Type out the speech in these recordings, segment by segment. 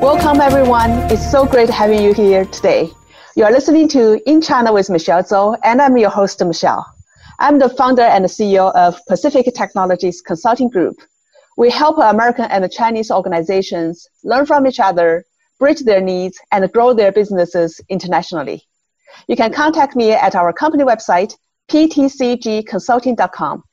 Welcome, everyone. It's so great having you here today. You are listening to In China with Michelle Zhou, and I'm your host, Michelle. I'm the founder and CEO of Pacific Technologies Consulting Group. We help American and Chinese organizations learn from each other, bridge their needs, and grow their businesses internationally. You can contact me at our company website, ptcgconsulting.com.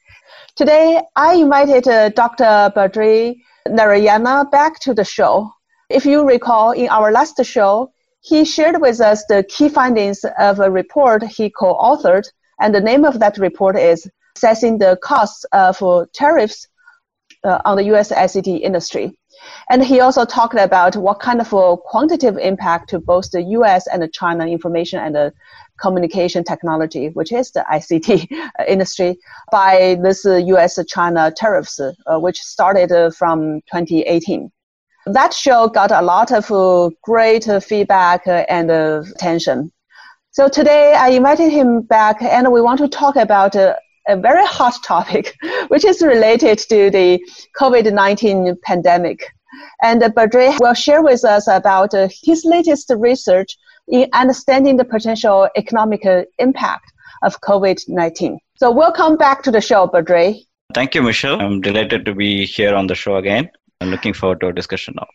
Today, I invited uh, Dr. Badri Narayanan back to the show if you recall, in our last show, he shared with us the key findings of a report he co-authored, and the name of that report is Assessing the Costs of Tariffs uh, on the U.S. ICT Industry. And he also talked about what kind of a quantitative impact to both the U.S. and the China information and the communication technology, which is the ICT industry, by this U.S.-China tariffs, uh, which started uh, from 2018 that show got a lot of uh, great uh, feedback uh, and attention. So today I invited him back and we want to talk about a, a very hot topic, which is related to the COVID-19 pandemic. And Badri will share with us about his latest research in understanding the potential economic impact of COVID-19. So welcome back to the show, Badri. Thank you, Michelle. I'm delighted to be here on the show again. I'm looking forward to our discussion now.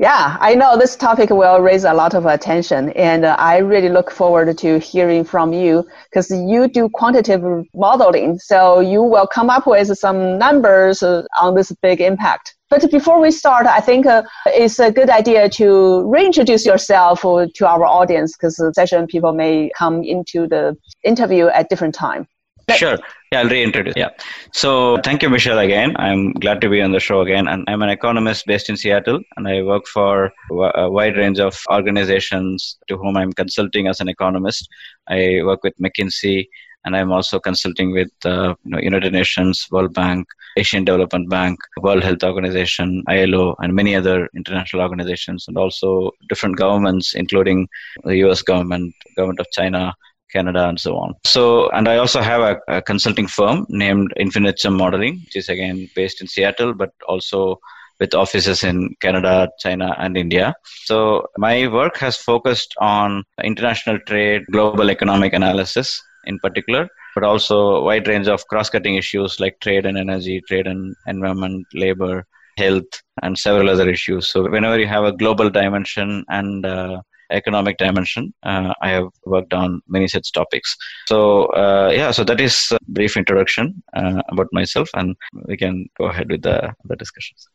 Yeah, I know this topic will raise a lot of attention, and uh, I really look forward to hearing from you because you do quantitative modeling, so you will come up with some numbers uh, on this big impact. But before we start, I think uh, it's a good idea to reintroduce yourself to our audience because session people may come into the interview at different time. Sure. Yeah, I'll reintroduce. Yeah. So thank you, Michelle, again. I'm glad to be on the show again. And I'm an economist based in Seattle, and I work for a wide range of organizations to whom I'm consulting as an economist. I work with McKinsey, and I'm also consulting with uh, you know, United Nations, World Bank, Asian Development Bank, World Health Organization, ILO, and many other international organizations, and also different governments, including the U.S. government, government of China, Canada, and so on. So, and I also have a, a consulting firm named Infinite-Sum Modeling, which is again based in Seattle, but also with offices in Canada, China, and India. So, my work has focused on international trade, global economic analysis in particular, but also a wide range of cross cutting issues like trade and energy, trade and environment, labor, health, and several other issues. So, whenever you have a global dimension and uh, economic dimension, uh, I have worked on many such topics. So uh, yeah, so that is a brief introduction uh, about myself, and we can go ahead with the, the discussions.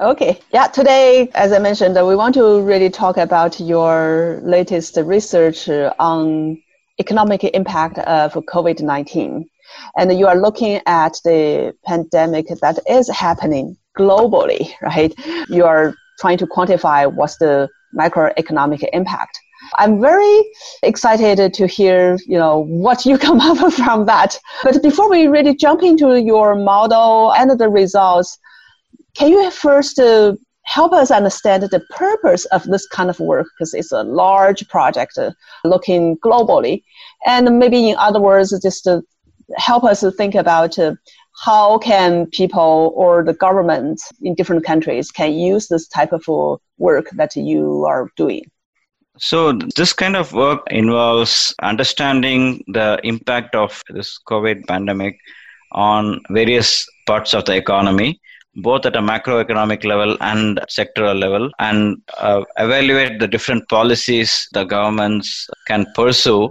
Okay. Yeah. Today, as I mentioned, we want to really talk about your latest research on economic impact of COVID-19. And you are looking at the pandemic that is happening globally, right? You are trying to quantify what's the macroeconomic impact. I'm very excited to hear, you know, what you come up from that. But before we really jump into your model and the results, can you first uh, help us understand the purpose of this kind of work? Because it's a large project uh, looking globally. And maybe in other words, just to help us think about uh, how can people or the government in different countries can use this type of work that you are doing? So, this kind of work involves understanding the impact of this COVID pandemic on various parts of the economy, both at a macroeconomic level and sectoral level, and uh, evaluate the different policies the governments can pursue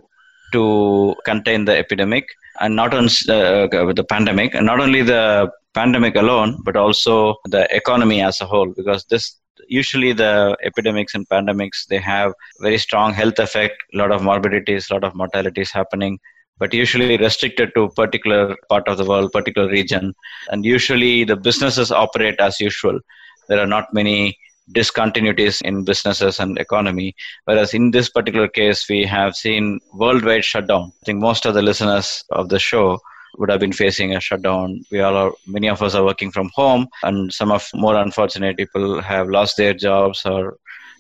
to contain the epidemic and not on uh, the pandemic, and not only the pandemic alone, but also the economy as a whole, because this usually the epidemics and pandemics they have very strong health effect, a lot of morbidities, a lot of mortalities happening, but usually restricted to particular part of the world, particular region, and usually the businesses operate as usual. There are not many discontinuities in businesses and economy. Whereas in this particular case, we have seen worldwide shutdown. I think most of the listeners of the show would have been facing a shutdown. We all are, many of us are working from home, and some of more unfortunate people have lost their jobs or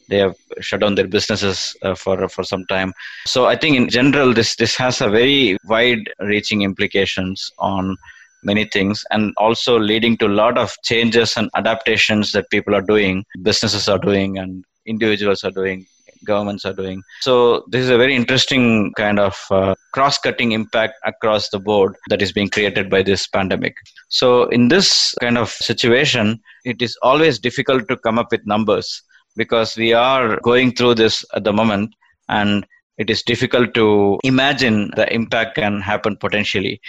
they have shut down their businesses uh, for for some time. So I think in general, this this has a very wide-reaching implications on many things and also leading to a lot of changes and adaptations that people are doing businesses are doing and individuals are doing governments are doing. So this is a very interesting kind of uh, cross-cutting impact across the board that is being created by this pandemic. So in this kind of situation it is always difficult to come up with numbers because we are going through this at the moment and it is difficult to imagine the impact can happen potentially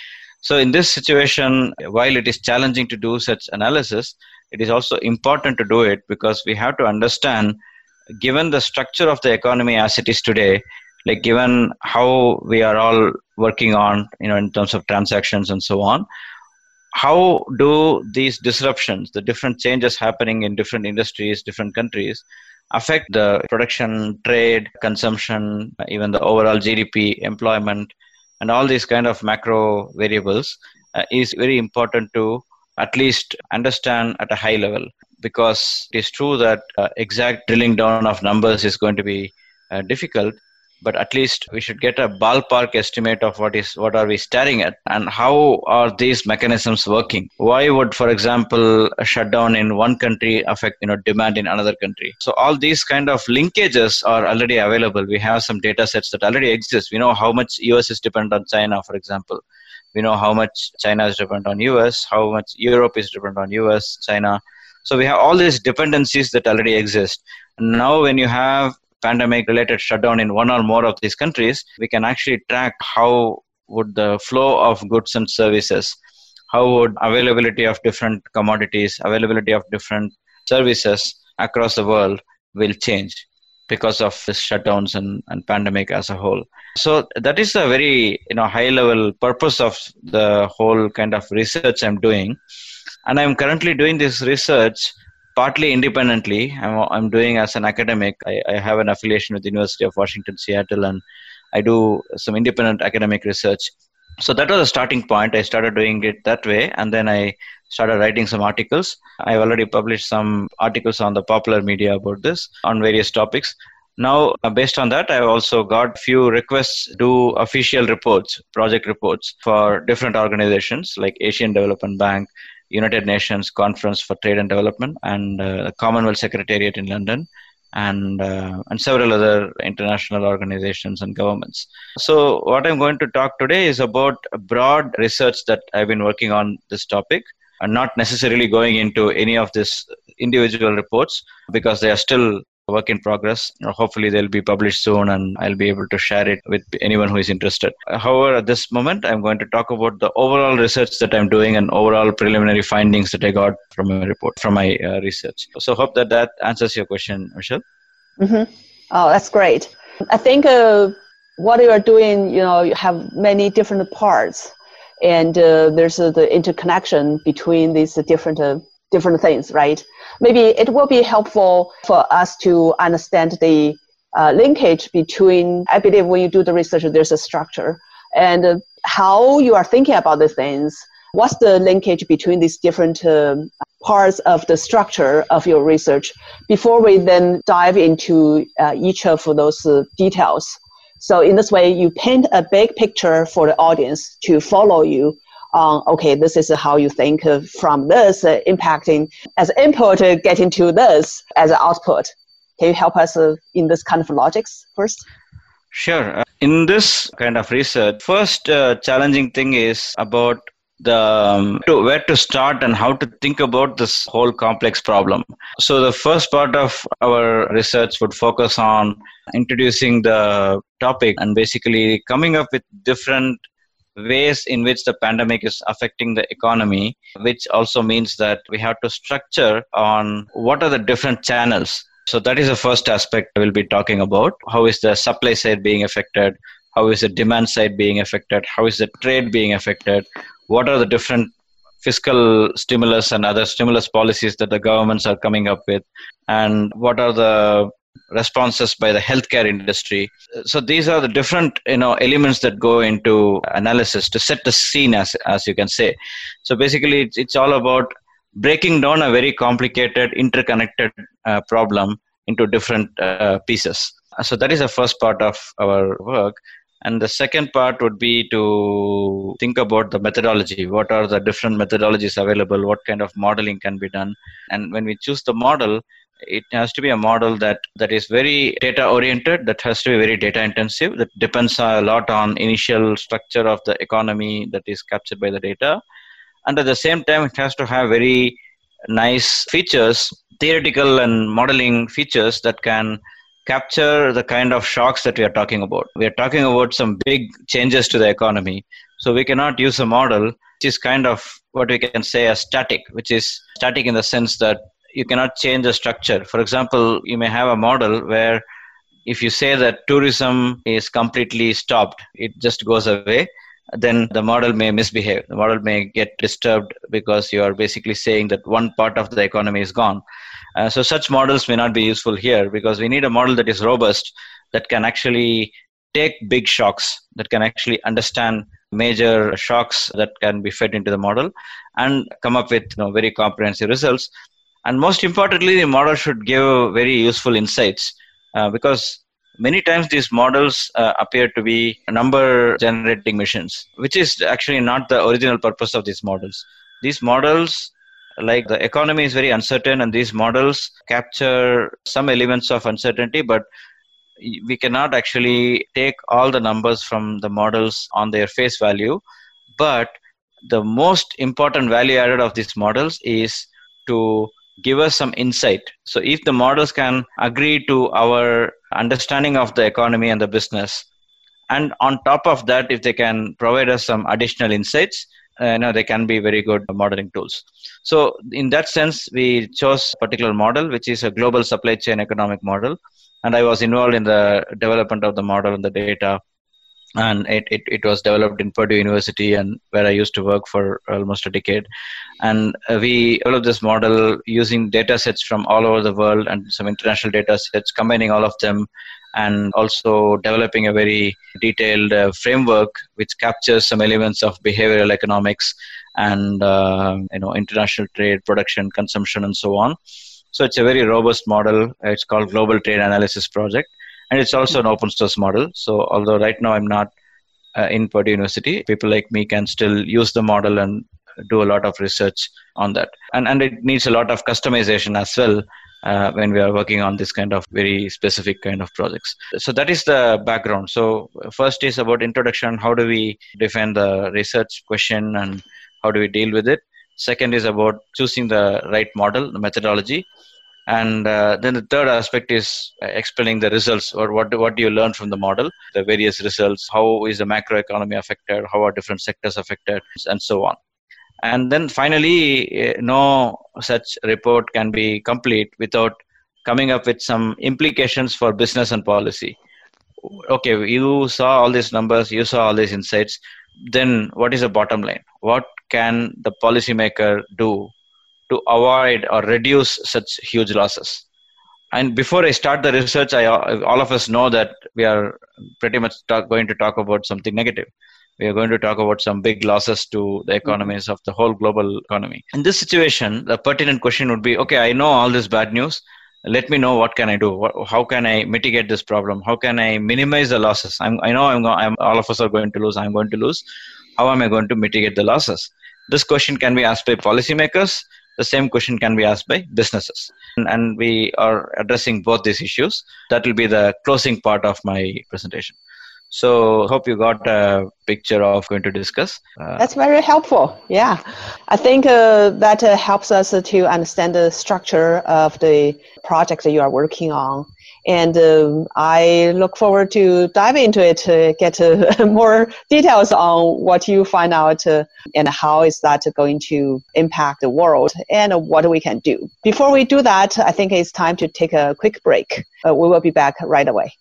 so, in this situation, while it is challenging to do such analysis, it is also important to do it because we have to understand, given the structure of the economy as it is today, like given how we are all working on, you know, in terms of transactions and so on, how do these disruptions, the different changes happening in different industries, different countries, affect the production, trade, consumption, even the overall GDP, employment, and all these kind of macro variables uh, is very important to at least understand at a high level. Because it is true that uh, exact drilling down of numbers is going to be uh, difficult but at least we should get a ballpark estimate of what is what are we staring at and how are these mechanisms working? Why would for example a shutdown in one country affect you know demand in another country? So all these kind of linkages are already available. We have some data sets that already exist. We know how much us is dependent on china for example. We know how much china is dependent on us how much europe is dependent on us china. So we have all these dependencies that already exist. Now when you have pandemic related shutdown in one or more of these countries, we can actually track how would the flow of goods and services, how would availability of different commodities, availability of different services across the world will change because of this shutdowns and, and pandemic as a whole. So that is a very you know high level purpose of the whole kind of research I'm doing. And I'm currently doing this research partly independently. I'm, I'm doing as an academic. I, I have an affiliation with the University of Washington, Seattle, and I do some independent academic research. So that was a starting point. I started doing it that way, and then I started writing some articles. I've already published some articles on the popular media about this on various topics. Now, uh, based on that, I've also got few requests do official reports, project reports for different organizations like Asian Development Bank, United Nations Conference for Trade and Development and uh, the Commonwealth Secretariat in London and uh, and several other international organizations and governments. So what I'm going to talk today is about broad research that I've been working on this topic and not necessarily going into any of these individual reports because they are still work in progress. Hopefully, they'll be published soon, and I'll be able to share it with anyone who is interested. However, at this moment, I'm going to talk about the overall research that I'm doing and overall preliminary findings that I got from my report, from my uh, research. So, hope that that answers your question, Michelle. Mm-hmm. Oh, that's great. I think uh, what you are doing, you know, you have many different parts, and uh, there's uh, the interconnection between these different uh, different things, right? Maybe it will be helpful for us to understand the uh, linkage between, I believe when you do the research, there's a structure and uh, how you are thinking about the things. What's the linkage between these different uh, parts of the structure of your research before we then dive into uh, each of those uh, details? So in this way, you paint a big picture for the audience to follow you on okay this is how you think from this uh, impacting as input uh, getting to this as an output. Can you help us uh, in this kind of logics first? Sure. In this kind of research first uh, challenging thing is about the um, to where to start and how to think about this whole complex problem. So the first part of our research would focus on introducing the topic and basically coming up with different ways in which the pandemic is affecting the economy, which also means that we have to structure on what are the different channels. So that is the first aspect we'll be talking about. How is the supply side being affected? How is the demand side being affected? How is the trade being affected? What are the different fiscal stimulus and other stimulus policies that the governments are coming up with, and what are the responses by the healthcare industry. So these are the different you know elements that go into analysis to set the scene, as as you can say. So basically, it's, it's all about breaking down a very complicated, interconnected uh, problem into different uh, pieces. So that is the first part of our work. And the second part would be to think about the methodology. What are the different methodologies available? What kind of modeling can be done? And when we choose the model, it has to be a model that that is very data oriented that has to be very data intensive that depends a lot on initial structure of the economy that is captured by the data. And at the same time it has to have very nice features theoretical and modeling features that can capture the kind of shocks that we are talking about. We are talking about some big changes to the economy. So we cannot use a model which is kind of what we can say as static which is static in the sense that you cannot change the structure. For example, you may have a model where if you say that tourism is completely stopped, it just goes away, then the model may misbehave. The model may get disturbed because you are basically saying that one part of the economy is gone. Uh, so such models may not be useful here because we need a model that is robust, that can actually take big shocks, that can actually understand major shocks that can be fed into the model and come up with you know, very comprehensive results and most importantly the model should give very useful insights uh, because many times these models uh, appear to be number generating machines which is actually not the original purpose of these models. These models like the economy is very uncertain and these models capture some elements of uncertainty but we cannot actually take all the numbers from the models on their face value. But the most important value added of these models is to give us some insight. So if the models can agree to our understanding of the economy and the business, and on top of that, if they can provide us some additional insights, uh, know, they can be very good modeling tools. So in that sense, we chose a particular model, which is a global supply chain economic model. And I was involved in the development of the model and the data and it, it, it was developed in Purdue University and where I used to work for almost a decade. And uh, we developed this model using data sets from all over the world and some international data sets, combining all of them and also developing a very detailed uh, framework which captures some elements of behavioral economics and uh, you know international trade, production, consumption, and so on. So it's a very robust model. It's called Global Trade Analysis Project and it's also an open source model. So although right now I'm not uh, in Purdue University, people like me can still use the model and do a lot of research on that. And and it needs a lot of customization as well uh, when we are working on this kind of very specific kind of projects. So that is the background. So first is about introduction. How do we define the research question and how do we deal with it? Second is about choosing the right model, the methodology and uh, then the third aspect is uh, explaining the results. Or what what do you learn from the model? The various results. How is the macroeconomy affected? How are different sectors affected? And so on. And then finally uh, no such report can be complete without coming up with some implications for business and policy. Okay you saw all these numbers you saw all these insights. Then what is the bottom line? What can the policymaker do to avoid or reduce such huge losses. And before I start the research, I, all of us know that we are pretty much talk, going to talk about something negative. We are going to talk about some big losses to the mm-hmm. economies of the whole global economy. In this situation, the pertinent question would be okay, I know all this bad news. Let me know what can I do? how can I mitigate this problem? How can I minimize the losses? I'm, I know I'm, I'm, all of us are going to lose. I'm going to lose. How am I going to mitigate the losses? This question can be asked by policymakers the same question can be asked by businesses. And, and we are addressing both these issues. That will be the closing part of my presentation. So hope you got a picture of going to discuss. Uh, That's very helpful. Yeah, I think uh, that uh, helps us to understand the structure of the project that you are working on and um, I look forward to dive into it get uh, more details on what you find out uh, and how is that going to impact the world and what we can do. Before we do that, I think it's time to take a quick break. We will be back right away.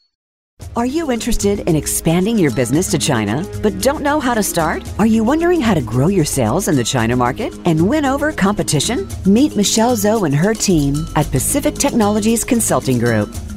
Are you interested in expanding your business to China but don't know how to start? Are you wondering how to grow your sales in the China market and win over competition? Meet Michelle Zhou and her team at Pacific Technologies Consulting Group.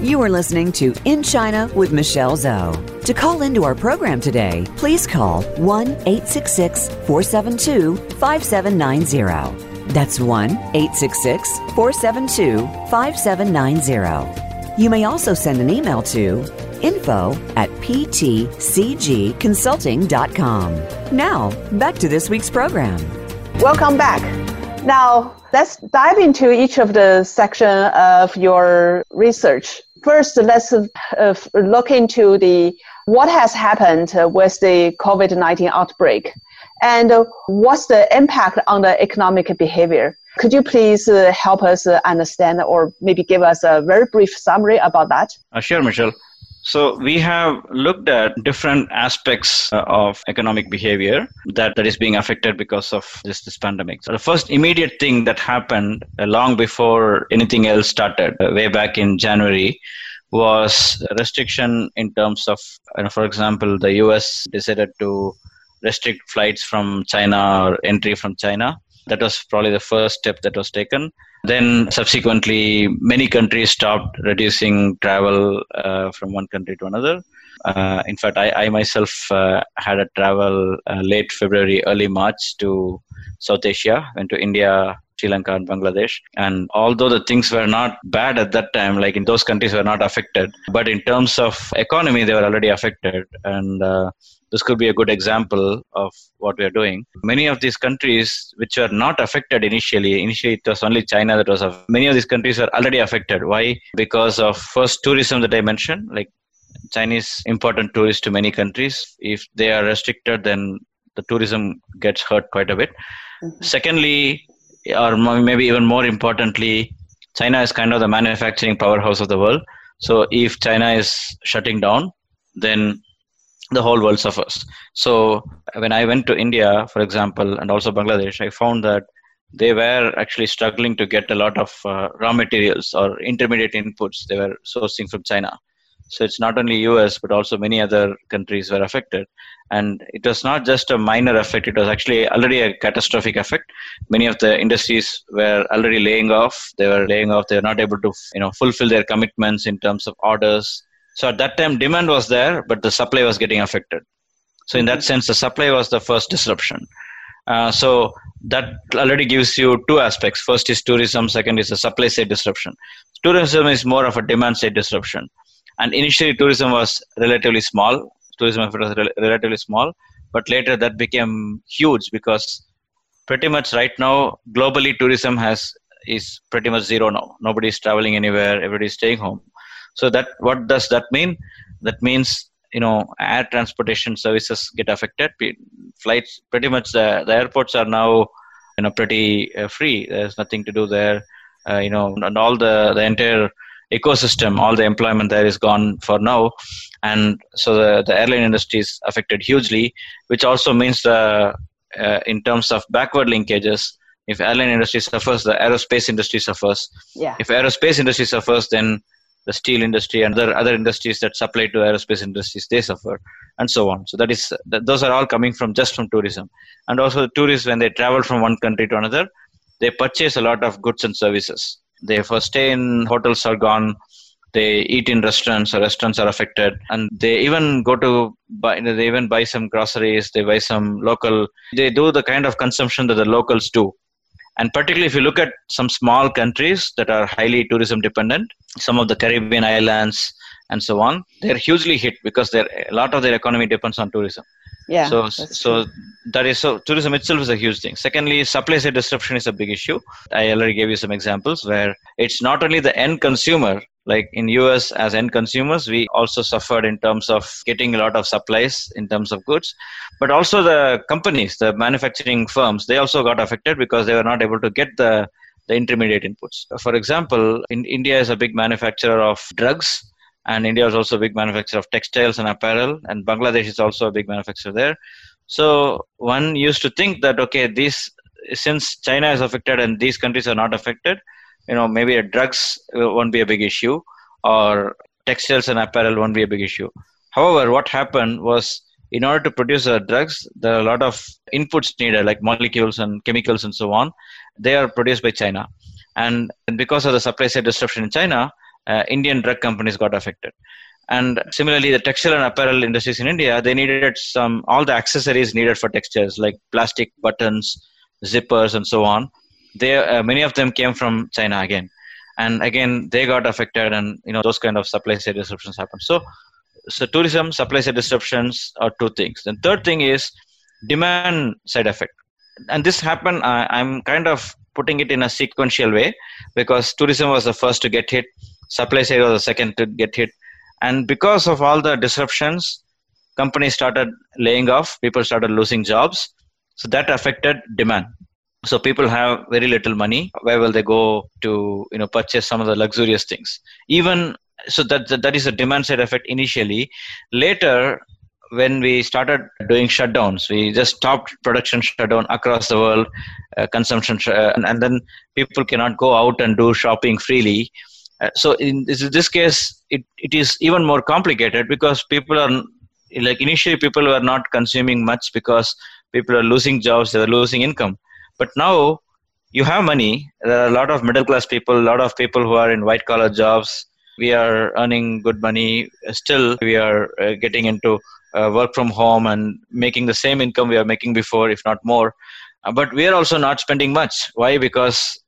You are listening to In China with Michelle Zhou. To call into our program today, please call 1 866 472 5790. That's 1 866 472 5790. You may also send an email to info at ptcgconsulting.com. Now, back to this week's program. Welcome back. Now, let's dive into each of the section of your research. First, let's uh, look into the what has happened with the COVID-19 outbreak and what's the impact on the economic behavior. Could you please uh, help us uh, understand or maybe give us a very brief summary about that? Uh, sure, Michelle. So we have looked at different aspects uh, of economic behavior that, that is being affected because of this, this pandemic. So the first immediate thing that happened long before anything else started, uh, way back in January, was restriction in terms of, you know, for example, the US decided to restrict flights from China or entry from China. That was probably the first step that was taken. Then subsequently, many countries stopped reducing travel uh, from one country to another. Uh, in fact, I, I myself uh, had a travel uh, late February, early March to South Asia, went to India, Sri Lanka, and Bangladesh. And although the things were not bad at that time, like in those countries were not affected, but in terms of economy, they were already affected. And uh, this could be a good example of what we are doing. Many of these countries which were not affected initially, initially it was only China that was, affected. many of these countries were already affected. Why? Because of first tourism that I mentioned, like Chinese important tourists to many countries. If they are restricted, then the tourism gets hurt quite a bit. Mm-hmm. Secondly, or maybe even more importantly, China is kind of the manufacturing powerhouse of the world. So if China is shutting down, then the whole world suffers. So when I went to India, for example, and also Bangladesh, I found that they were actually struggling to get a lot of uh, raw materials or intermediate inputs they were sourcing from China. So it's not only US, but also many other countries were affected. And it was not just a minor effect, it was actually already a catastrophic effect. Many of the industries were already laying off. They were laying off. They were not able to you know, fulfill their commitments in terms of orders. So at that time, demand was there, but the supply was getting affected. So in that sense, the supply was the first disruption. Uh, so that already gives you two aspects. First is tourism. Second is the supply side disruption. Tourism is more of a demand side disruption. And initially, tourism was relatively small. Tourism was relatively small, but later that became huge because pretty much right now, globally, tourism has is pretty much zero now. Nobody is traveling anywhere. Everybody is staying home. So that what does that mean? That means you know air transportation services get affected. Flights pretty much the, the airports are now you know pretty uh, free. There's nothing to do there. Uh, you know, and all the the entire ecosystem, all the employment there is gone for now, and so the, the airline industry is affected hugely, which also means the uh, in terms of backward linkages, if airline industry suffers, the aerospace industry suffers. Yeah. If aerospace industry suffers, then the steel industry and other other industries that supply to aerospace industries they suffer, and so on. So that is that those are all coming from just from tourism, and also the tourists when they travel from one country to another, they purchase a lot of goods and services they first stay in hotels are gone. They eat in restaurants restaurants are affected. And they even go to buy they even buy some groceries they buy some local they do the kind of consumption that the locals do. And particularly if you look at some small countries that are highly tourism dependent some of the caribbean islands and so on they're hugely hit because a lot of their economy depends on tourism yeah so so true. that is so tourism itself is a huge thing. Secondly supply side disruption is a big issue. I already gave you some examples where it's not only the end consumer like in us as end consumers we also suffered in terms of getting a lot of supplies in terms of goods. But also the companies the manufacturing firms they also got affected because they were not able to get the the intermediate inputs. For example in india is a big manufacturer of drugs and india is also a big manufacturer of textiles and apparel and bangladesh is also a big manufacturer there. So one used to think that okay these since china is affected and these countries are not affected you know maybe drugs won't be a big issue or textiles and apparel won't be a big issue. However what happened was in order to produce uh, drugs there are a lot of inputs needed like molecules and chemicals and so on. They are produced by china. And because of the supply side disruption in china uh, indian drug companies got affected and similarly the textile and apparel industries in india they needed some all the accessories needed for textiles like plastic buttons zippers and so on they uh, many of them came from China again, and again they got affected, and you know those kind of supply side disruptions happen. So, so tourism supply side disruptions are two things. The third thing is demand side effect, and this happened. I'm kind of putting it in a sequential way because tourism was the first to get hit, supply side was the second to get hit, and because of all the disruptions, companies started laying off, people started losing jobs, so that affected demand. So people have very little money. Where will they go to you know purchase some of the luxurious things? Even so that that, that is a demand side effect initially. Later when we started doing shutdowns we just stopped production shutdown across the world uh, consumption sh- uh, and, and, then people cannot go out and do shopping freely uh, so in this, this case it, it is even more complicated because people are like initially people were not consuming much because people are losing jobs they were losing income but now you have money. There are a lot of middle class people, a lot of people who are in white collar jobs. We are earning good money. Still, we are uh, getting into uh, work from home and making the same income we are making before, if not more. Uh, but we are also not spending much. Why? Because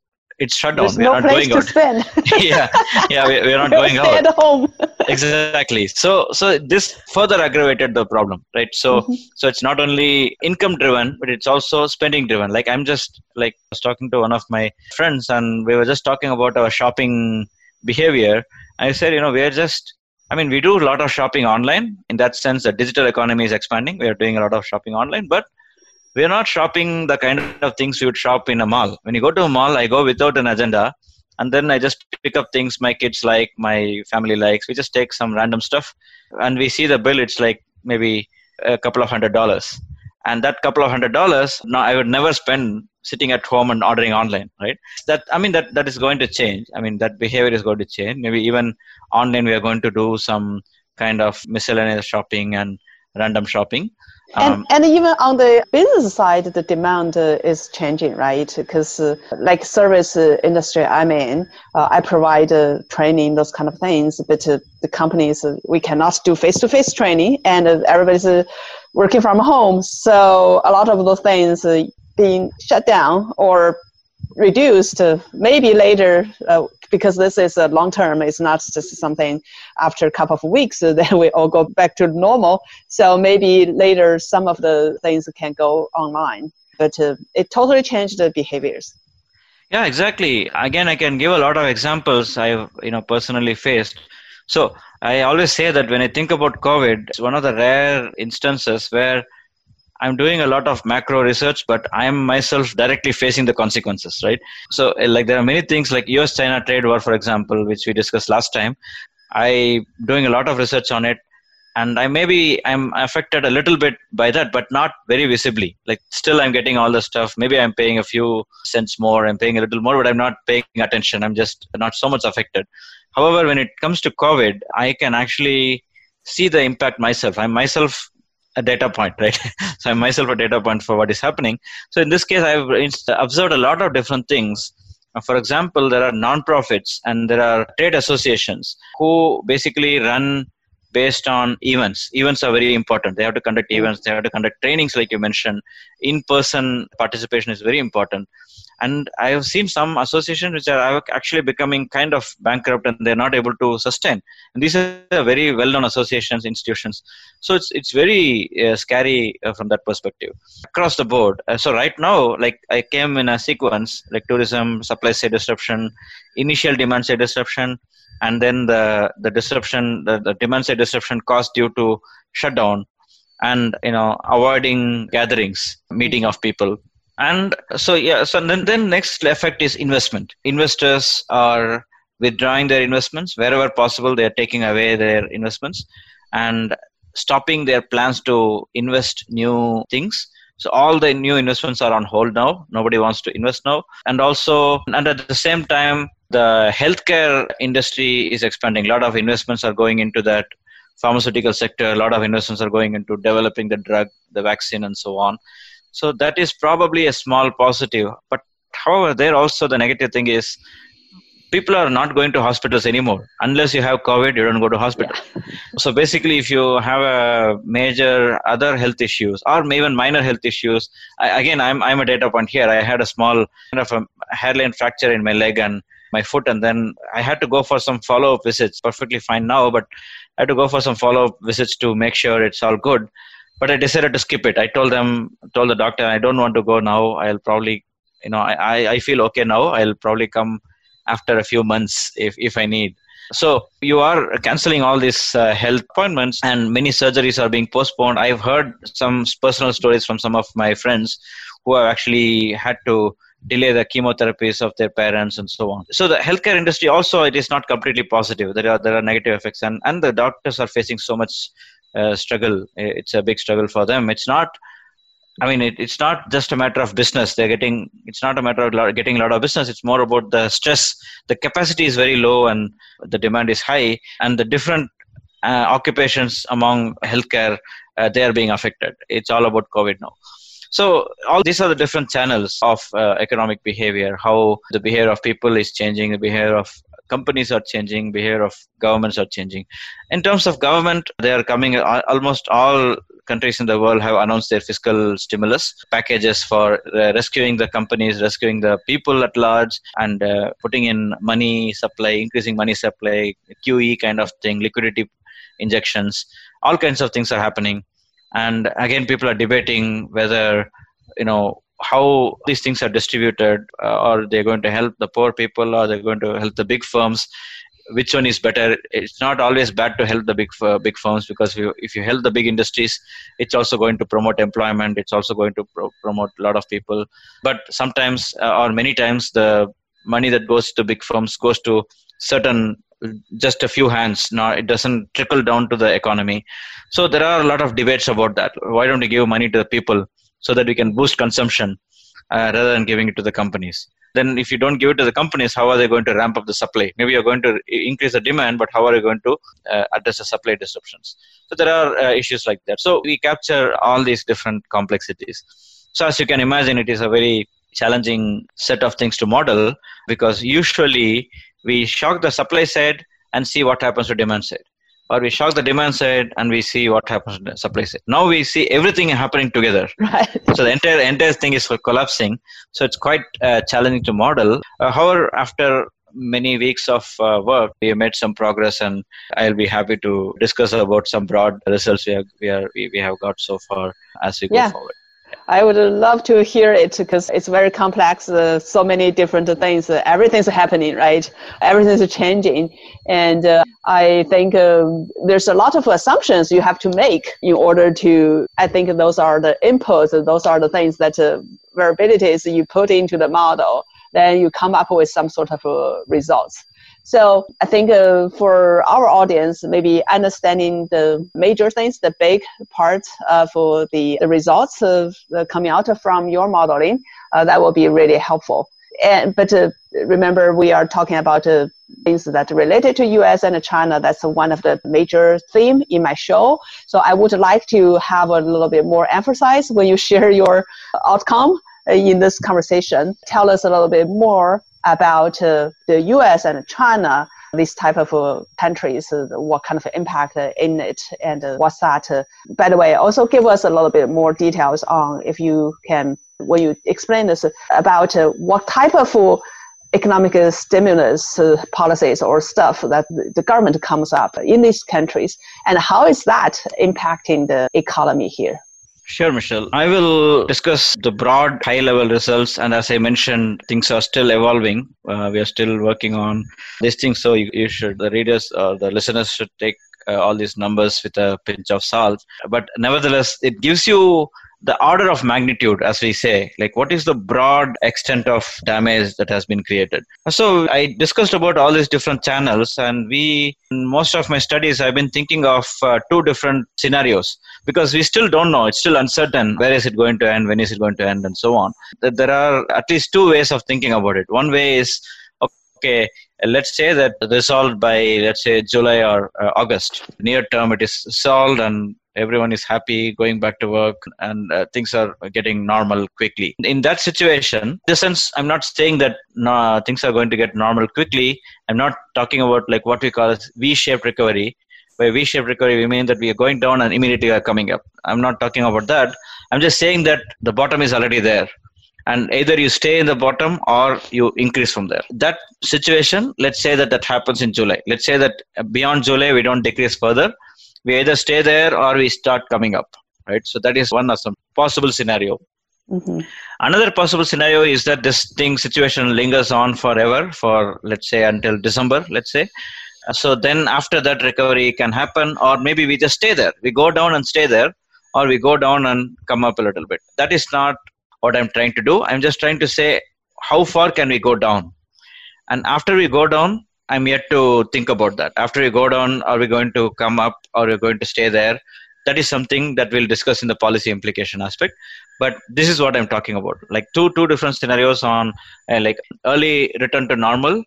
it's shut down. There's we are no not place going to out. Spend. yeah, yeah, we, we are not going out. at home. exactly. So, so this further aggravated the problem, right? So, mm-hmm. so it's not only income driven, but it's also spending driven. Like I'm just like I was talking to one of my friends, and we were just talking about our shopping behavior. I said, you know, we are just I mean, we do a lot of shopping online. In that sense, the digital economy is expanding. We are doing a lot of shopping online, but we're not shopping the kind of things you would shop in a mall. When you go to a mall, I go without an agenda and then I just pick up things my kids like, my family likes. We just take some random stuff and we see the bill, it's like maybe a couple of hundred dollars. And that couple of hundred dollars, now I would never spend sitting at home and ordering online, right? That I mean that that is going to change. I mean that behavior is going to change. Maybe even online we are going to do some kind of miscellaneous shopping and random shopping and, um, and even on the business side, the demand uh, is changing, right? Because uh, like service uh, industry I'm in, uh, I provide uh, training, those kind of things. But uh, the companies, we cannot do face-to-face training, and everybody's working from home. So a lot of those things being shut down or reduced. maybe later because this is a long term. It's not just something after a couple of weeks that we all go back to normal. So maybe later some of the things can go online, but uh, it totally changed the behaviors. Yeah, exactly. Again, I can give a lot of examples I've you know personally faced. So I always say that when I think about COVID, it's one of the rare instances where I'm doing a lot of macro research, but I'm myself directly facing the consequences, right? So, eh, like, there are many things like US China trade war, for example, which we discussed last time. I'm doing a lot of research on it, and I maybe I'm affected a little bit by that, but not very visibly. Like, still, I'm getting all the stuff. Maybe I'm paying a few cents more, I'm paying a little more, but I'm not paying attention. I'm just not so much affected. However, when it comes to COVID, I can actually see the impact myself. I'm myself a data point, right? so I'm myself a data point for what is happening. So in this case, I've observed a lot of different things. Uh, for example, there are non-profits and there are trade associations who basically run based on events. Events are very important. They have to conduct events. They have to conduct trainings, like you mentioned. In-person participation is very important and i have seen some associations which are actually becoming kind of bankrupt and they're not able to sustain and these are very well known associations institutions so it's it's very uh, scary uh, from that perspective across the board uh, so right now like i came in a sequence like tourism supply side disruption initial demand side disruption and then the the disruption, the, the demand side disruption caused due to shutdown, and you know avoiding gatherings, meeting of people, and so yeah. So then then next effect is investment. Investors are withdrawing their investments wherever possible. They are taking away their investments, and stopping their plans to invest new things so all the new investments are on hold now. Nobody wants to invest now. And also, and at the same time, the healthcare industry is expanding. A lot of investments are going into that pharmaceutical sector. A lot of investments are going into developing the drug, the vaccine, and so on. So that is probably a small positive. But however, there also the negative thing is people are not going to hospitals anymore. Unless you have covid you don't go to hospital. Yeah. so basically if you have a major other health issues or even minor health issues I, again i'm i'm a data point here. I had a small kind of a hairline fracture in my leg and my foot and then i had to go for some follow up visits perfectly fine now but i had to go for some follow up visits to make sure it's all good. But i decided to skip it. I told them told the doctor i don't want to go now. I'll probably you know i i feel okay now. I'll probably come after a few months if, if I need. So you are canceling all these uh, health appointments and many surgeries are being postponed. I've heard some personal stories from some of my friends who have actually had to delay the chemotherapies of their parents and so on. So the healthcare industry also it is not completely positive. There are there are negative effects and and the doctors are facing so much uh, struggle. It's a big struggle for them. It's not I mean, it, it's not just a matter of business. They're getting, it's not a matter of getting a lot of business. It's more about the stress. The capacity is very low and the demand is high, and the different uh, occupations among healthcare, uh, they are being affected. It's all about COVID now. So all these are the different channels of uh, economic behavior. How the behavior of people is changing, the behavior of companies are changing, behavior of governments are changing. In terms of government, they are coming. Uh, almost all countries in the world have announced their fiscal stimulus packages for uh, rescuing the companies, rescuing the people at large, and uh, putting in money supply, increasing money supply, QE kind of thing, liquidity injections. All kinds of things are happening, and again, people are debating whether you know how these things are distributed uh, or they're going to help the poor people? Or they're going to help the big firms? Which one is better? It's not always bad to help the big uh, big firms because if you, if you help the big industries it's also going to promote employment. It's also going to pro- promote a lot of people. But sometimes uh, or many times the money that goes to big firms goes to certain just a few hands. Now it doesn't trickle down to the economy. So there are a lot of debates about that. Why don't we give money to the people so that we can boost consumption uh, rather than giving it to the companies. Then if you don't give it to the companies how are they going to ramp up the supply? Maybe you're going to increase the demand but how are you going to uh, address the supply disruptions? So there are uh, issues like that. So we capture all these different complexities. So as you can imagine it is a very challenging set of things to model because usually we shock the supply side and see what happens to demand side or we shock the demand side and we see what happens to the supply side. Now we see everything happening together. Right. So the entire entire thing is collapsing. So it's quite uh, challenging to model. Uh, however, after many weeks of uh, work, we have made some progress, and I'll be happy to discuss about some broad results we have we are we, we have got so far as we go yeah. forward. I would love to hear it because it's very complex. Uh, so many different things. Uh, everything's happening, right? Everything's changing, and uh, I think um, there's a lot of assumptions you have to make in order to. I think those are the inputs. Those are the things that uh, variabilities you put into the model. Then you come up with some sort of uh, results. So I think uh, for our audience, maybe understanding the major things, the big part uh, for the, the results of uh, coming out from your modeling, uh, that will be really helpful. And, but uh, remember, we are talking about uh, things that related to U.S. and China. That's one of the major theme in my show. So I would like to have a little bit more emphasis when you share your outcome in this conversation. Tell us a little bit more about uh, the U.S. and China, these type of uh, countries, uh, what kind of impact in it, and what's that? by the way, also give us a little bit more details on if you can when you explain this about what type of economic stimulus uh, policies or stuff that the government comes up in these countries and how is that impacting the economy here Sure, Michelle. I will discuss the broad high level results. And as I mentioned, things are still evolving. Uh, we are still working on these things. So you, you should, the readers or the listeners should take uh, all these numbers with a pinch of salt. But nevertheless, it gives you the order of magnitude, as we say, like what is the broad extent of damage that has been created. So I discussed about all these different channels, and we, in most of my studies, I've been thinking of uh, two different scenarios because we still don't know. It's still uncertain. Where is it going to end? When is it going to end? And so on. There are at least two ways of thinking about it. One way is okay let's say that resolved by let's say july or uh, august near term it is solved and everyone is happy going back to work and uh, things are getting normal quickly. In that situation in the sense i'm not saying that things are going to get normal quickly. I'm not talking about like what we call v-shaped recovery. By v-shaped recovery we mean that we are going down and immediately are coming up. I'm not talking about that. I'm just saying that the bottom is already there. And either you stay in the bottom or you increase from there. That situation let's say that that happens in july. Let's say that beyond july we don't decrease further we either stay there or we start coming up right? So that is one of some possible scenario. Mm-hmm. another possible scenario is that this thing situation lingers on forever for let's say until december let's say. So then after that recovery can happen or maybe we just stay there. We go down and stay there or we go down and come up a little bit. That is not what i'm trying to do. I'm just trying to say how far can we go down? And after we go down I'm yet to think about that. After we go down, are we going to come up or are we going to stay there? That is something that we'll discuss in the policy implication aspect. But this is what I'm talking about. Like two two different scenarios on uh, like early return to normal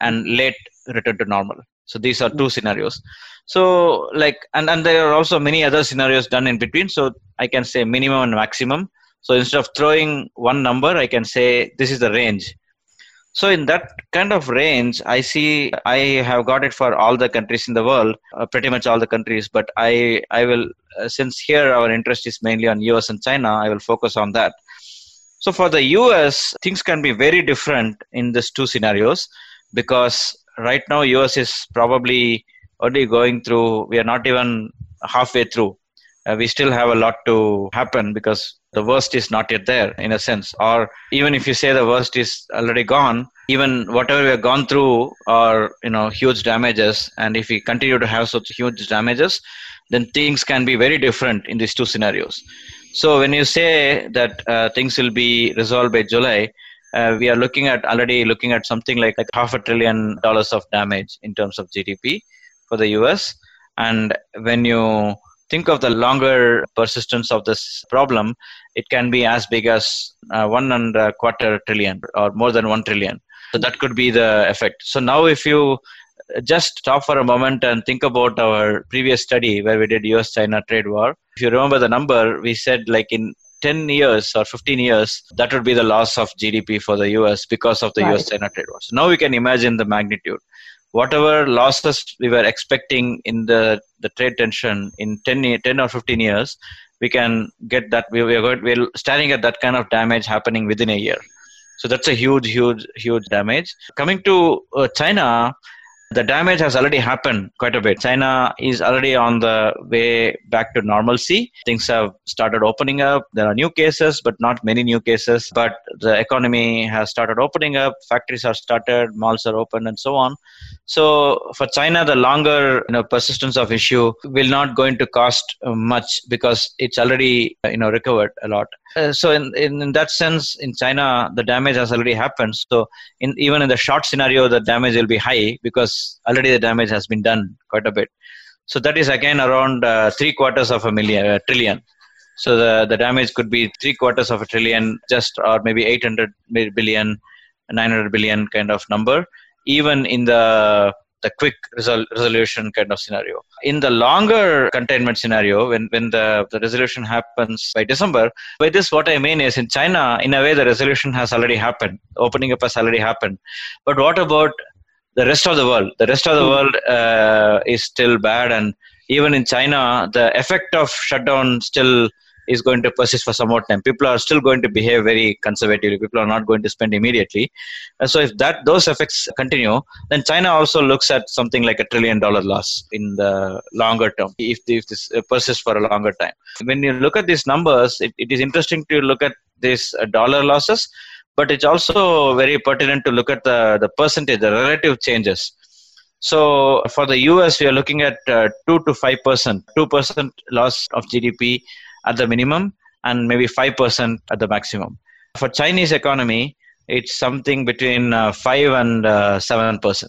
and late return to normal. So these are two scenarios. So like and, and there are also many other scenarios done in between. So I can say minimum and maximum. So instead of throwing one number, I can say this is the range so in that kind of range, I see I have got it for all the countries in the world, uh, pretty much all the countries. But I I will uh, since here our interest is mainly on US and China, I will focus on that. So for the US, things can be very different in these two scenarios because right now US is probably only going through. We are not even halfway through. Uh, we still have a lot to happen because the worst is not yet there in a sense. Or even if you say the worst is already gone even whatever we have gone through are you know huge damages. And if we continue to have such huge damages then things can be very different in these two scenarios. So when you say that uh, things will be resolved by july uh, we are looking at already looking at something like, like half a trillion dollars of damage in terms of gdp for the us and when you think of the longer persistence of this problem, it can be as big as uh, one and a quarter trillion or more than one trillion. So that could be the effect. So now, if you just stop for a moment and think about our previous study where we did US China trade war, if you remember the number, we said like in 10 years or 15 years, that would be the loss of GDP for the US because of the right. US China trade war. So now we can imagine the magnitude whatever losses we were expecting in the, the trade tension in 10, 10 or 15 years, we can get that. We, we are we're staring at that kind of damage happening within a year. So that's a huge, huge, huge damage. Coming to uh, China, the damage has already happened quite a bit. China is already on the way back to normalcy. Things have started opening up. There are new cases, but not many new cases. But the economy has started opening up. Factories are started, malls are open, and so on. So for China, the longer you know persistence of issue will not going to cost much because it's already you know recovered a lot. Uh, so in, in, in that sense, in China, the damage has already happened. So in even in the short scenario, the damage will be high because already the damage has been done quite a bit. So that is again around uh, three quarters of a million uh, trillion. So the the damage could be three quarters of a trillion, just or maybe 800 billion, 900 billion kind of number. Even in the the quick resol- resolution kind of scenario. In the longer containment scenario, when, when the, the resolution happens by December, by this, what I mean is in China, in a way, the resolution has already happened, opening up has already happened. But what about the rest of the world? The rest of the hmm. world uh, is still bad, and even in China, the effect of shutdown still is going to persist for some more time. People are still going to behave very conservatively. People are not going to spend immediately. And so if that those effects continue, then China also looks at something like a trillion dollar loss in the longer term if, if this persists for a longer time. When you look at these numbers, it, it is interesting to look at these uh, dollar losses, but it's also very pertinent to look at the, the percentage, the relative changes. So for the US, we are looking at uh, 2 to 5%, 2% loss of GDP at the minimum and maybe 5% at the maximum. For Chinese economy, it's something between uh, 5 and uh, 7%.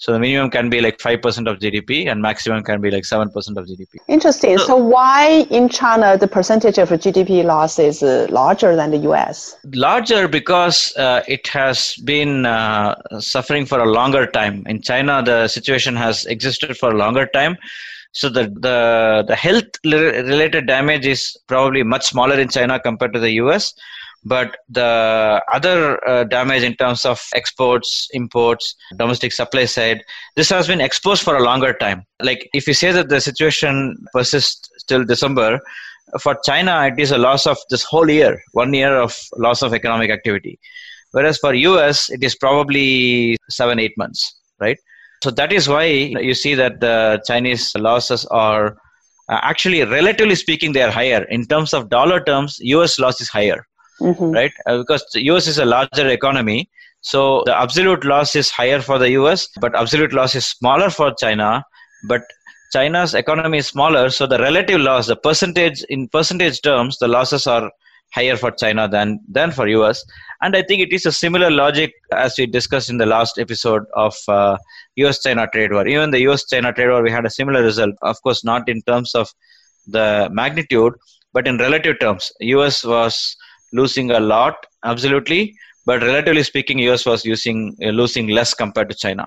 So the minimum can be like 5% of GDP and maximum can be like 7% of GDP. Interesting. So, so why in China the percentage of GDP loss is uh, larger than the US? Larger because uh, it has been uh, suffering for a longer time. In China, the situation has existed for a longer time. So the, the, the health related damage is probably much smaller in China compared to the US but the other uh, damage in terms of exports imports domestic supply side this has been exposed for a longer time. Like if you say that the situation persists till december for china it is a loss of this whole year one year of loss of economic activity. Whereas for us it is probably 7 8 months right? So that is why you see that the chinese losses are uh, actually relatively speaking they are higher. In terms of dollar terms us loss is higher mm-hmm. right? Uh, because the US is a larger economy, so the absolute loss is higher for the US, but absolute loss is smaller for China. But China's economy is smaller, so the relative loss, the percentage in percentage terms, the losses are higher for China than than for US. And I think it is a similar logic as we discussed in the last episode of uh, US-China trade war. Even the US-China trade war, we had a similar result. Of course, not in terms of the magnitude, but in relative terms, US was losing a lot, absolutely. But relatively speaking, US was using uh, losing less compared to China,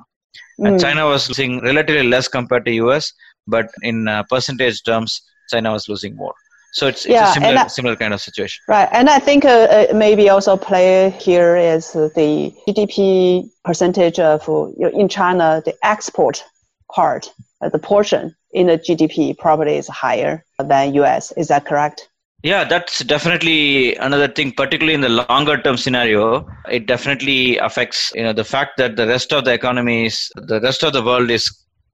mm. and hmm. China was losing relatively less compared to US. But in uh, percentage terms, China was losing more. So it's, yeah, it's a similar, I, similar kind of situation. Right. And I think uh, uh maybe also play here is the GDP percentage of in China, the export part, uh, the portion in the GDP probably is higher than US. Is that correct? Yeah, that's definitely another thing, particularly in the longer term scenario. It definitely affects, you know, the fact that the rest of the economies, the rest of the world is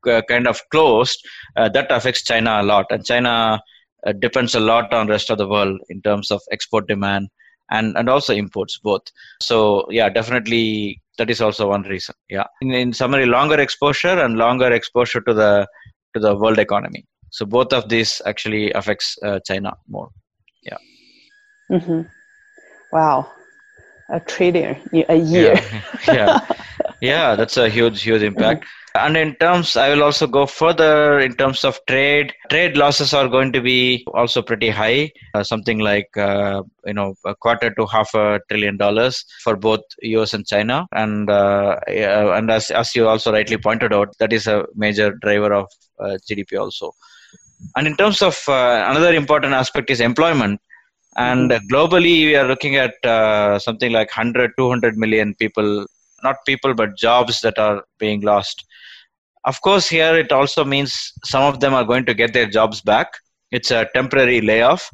uh, kind of closed. Uh, that affects China a lot, and China uh, depends a lot on rest of the world in terms of export demand and and also imports both. So yeah, definitely that is also one reason. Yeah, in, in summary, longer exposure and longer exposure to the to the world economy. So both of these actually affects uh, China more. Yeah. Mm-hmm. Wow. A trillion a year. Yeah. yeah. yeah, that's a huge, huge impact. And in terms, I will also go further in terms of trade. Trade losses are going to be also pretty high, uh, something like uh, you know a quarter to half a trillion dollars for both U.S. and China. And uh, and as as you also rightly pointed out, that is a major driver of uh, GDP also. And in terms of uh, another important aspect is employment. And mm-hmm. globally, we are looking at uh, something like 100, 200 million people, not people, but jobs that are being lost. Of course, here it also means some of them are going to get their jobs back. It's a temporary layoff,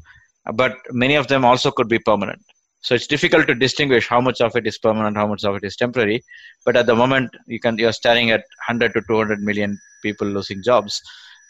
but many of them also could be permanent. So it's difficult to distinguish how much of it is permanent, how much of it is temporary. But at the moment, you can you're staring at 100 to 200 million people losing jobs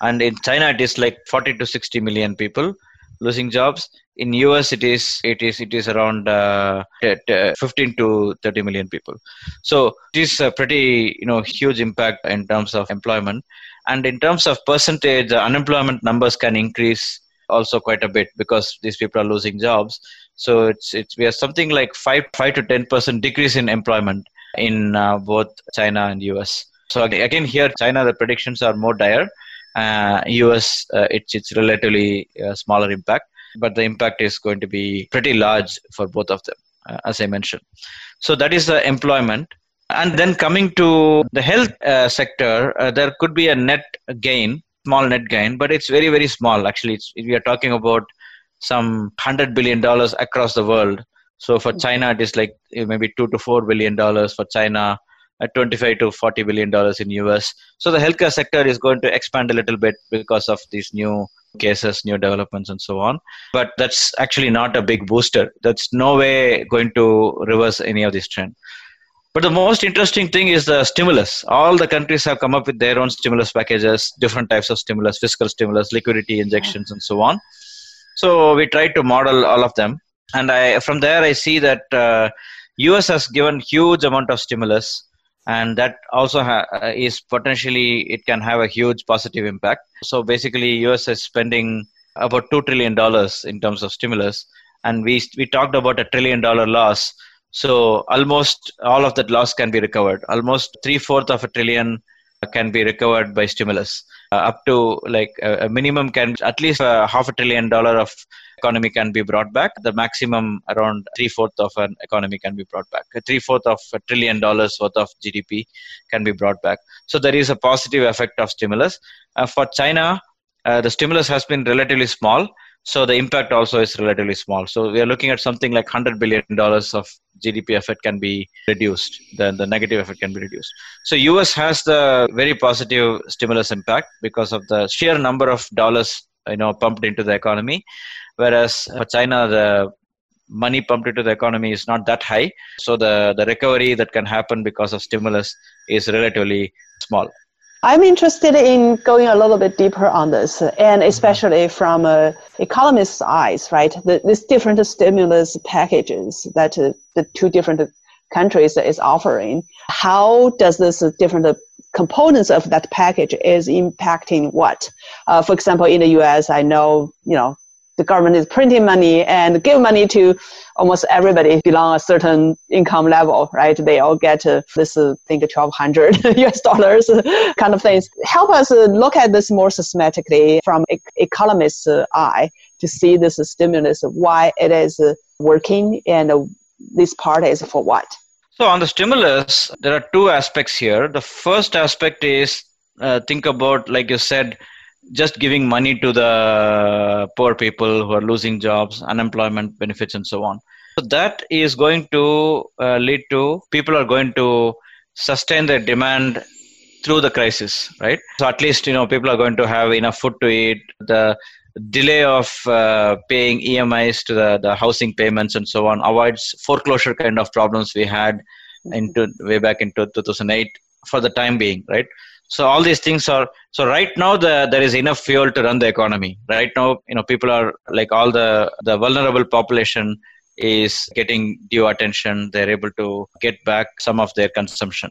and in china it is like 40 to 60 million people losing jobs in us it is it is it is around uh, 15 to 30 million people. So it is a pretty you know huge impact in terms of employment. And in terms of percentage the unemployment numbers can increase also quite a bit because these people are losing jobs. So it's it's we have something like 5 5 to 10 percent decrease in employment in uh, both china and us so again here china the predictions are more dire. Uh, US, uh, it's it's relatively uh, smaller impact, but the impact is going to be pretty large for both of them, uh, as I mentioned. So that is the employment. And then coming to the health uh, sector, uh, there could be a net gain, small net gain, but it's very very small. Actually, we are talking about some hundred billion dollars across the world. So for China, it is like maybe two to four billion dollars for China at 25 to 40 billion dollars in US. So the healthcare sector is going to expand a little bit because of these new cases, new developments, and so on. But that's actually not a big booster. That's no way going to reverse any of this trend. But the most interesting thing is the stimulus. All the countries have come up with their own stimulus packages, different types of stimulus, fiscal stimulus, liquidity injections, and so on. So we tried to model all of them, and I from there I see that uh, US has given huge amount of stimulus, and that also ha- uh, is potentially it can have a huge positive impact. So basically, US is spending about two trillion dollars in terms of stimulus, and we we talked about a trillion dollar loss. So almost all of that loss can be recovered. Almost three fourth of a trillion can be recovered by stimulus. Uh, up to like a, a, minimum can at least uh, half a trillion dollar of economy can be brought back. The maximum around three fourth of an economy can be brought back. Three fourth of a trillion dollars worth of GDP can be brought back. So there is a positive effect of stimulus. Uh, for China, uh, the stimulus has been relatively small so the impact also is relatively small. So we are looking at something like 100 billion dollars of gdp effect can be reduced then the negative effect can be reduced. So us has the very positive stimulus impact because of the sheer number of dollars you know pumped into the economy. Whereas for china the money pumped into the economy is not that high. So the the recovery that can happen because of stimulus is relatively small I'm interested in going a little bit deeper on this, and especially from a economist's eyes, right? The, this different stimulus packages that uh, the two different countries is offering. How does this different components of that package is impacting what? Uh, for example, in the U.S., I know you know the government is printing money and give money to almost everybody below a certain income level, right? They all get uh, this, uh, I think, 1200 US dollars kind of things. Help us uh, look at this more systematically from e- economist's uh, eye to see this stimulus, why it is uh, working and uh, this part is for what. So on the stimulus, there are two aspects here. The first aspect is think about, like you said, just giving money to the poor people who are losing jobs, unemployment benefits, and so on. So that is going to uh, lead to people are going to sustain their demand through the crisis, right? So at least you know people are going to have enough food to eat. The delay of uh, paying EMIs to the, the housing payments and so on avoids foreclosure kind of problems we had into way back into 2008 for the time being, right? So all these things are so right now the, there is enough fuel to run the economy. Right now you know people are like all the the vulnerable population is getting due attention. They're able to get back some of their consumption.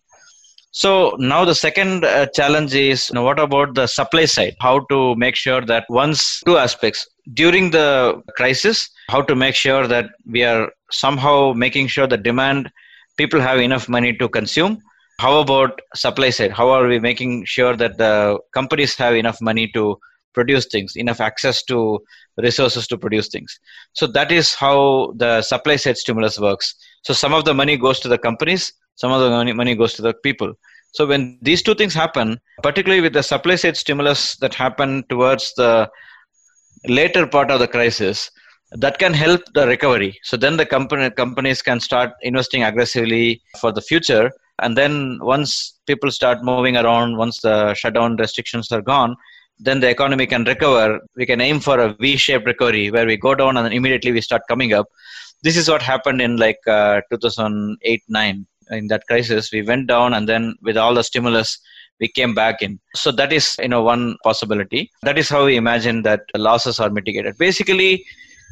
So now the second uh, challenge is you know, what about the supply side? How to make sure that once two aspects during the crisis how to make sure that we are somehow making sure the demand people have enough money to consume how about supply side? How are we making sure that the companies have enough money to produce things enough access to resources to produce things? So that is how the supply side stimulus works. So some of the money goes to the companies some of the money, goes to the people. So when these two things happen particularly with the supply side stimulus that happened towards the later part of the crisis that can help the recovery. So then the company companies can start investing aggressively for the future and then once people start moving around once the shutdown restrictions are gone then the economy can recover. We can aim for a v-shaped recovery where we go down and then immediately we start coming up. This is what happened in like uh, 2008 9 in that crisis we went down and then with all the stimulus we came back in. So that is you know one possibility. That is how we imagine that losses are mitigated. Basically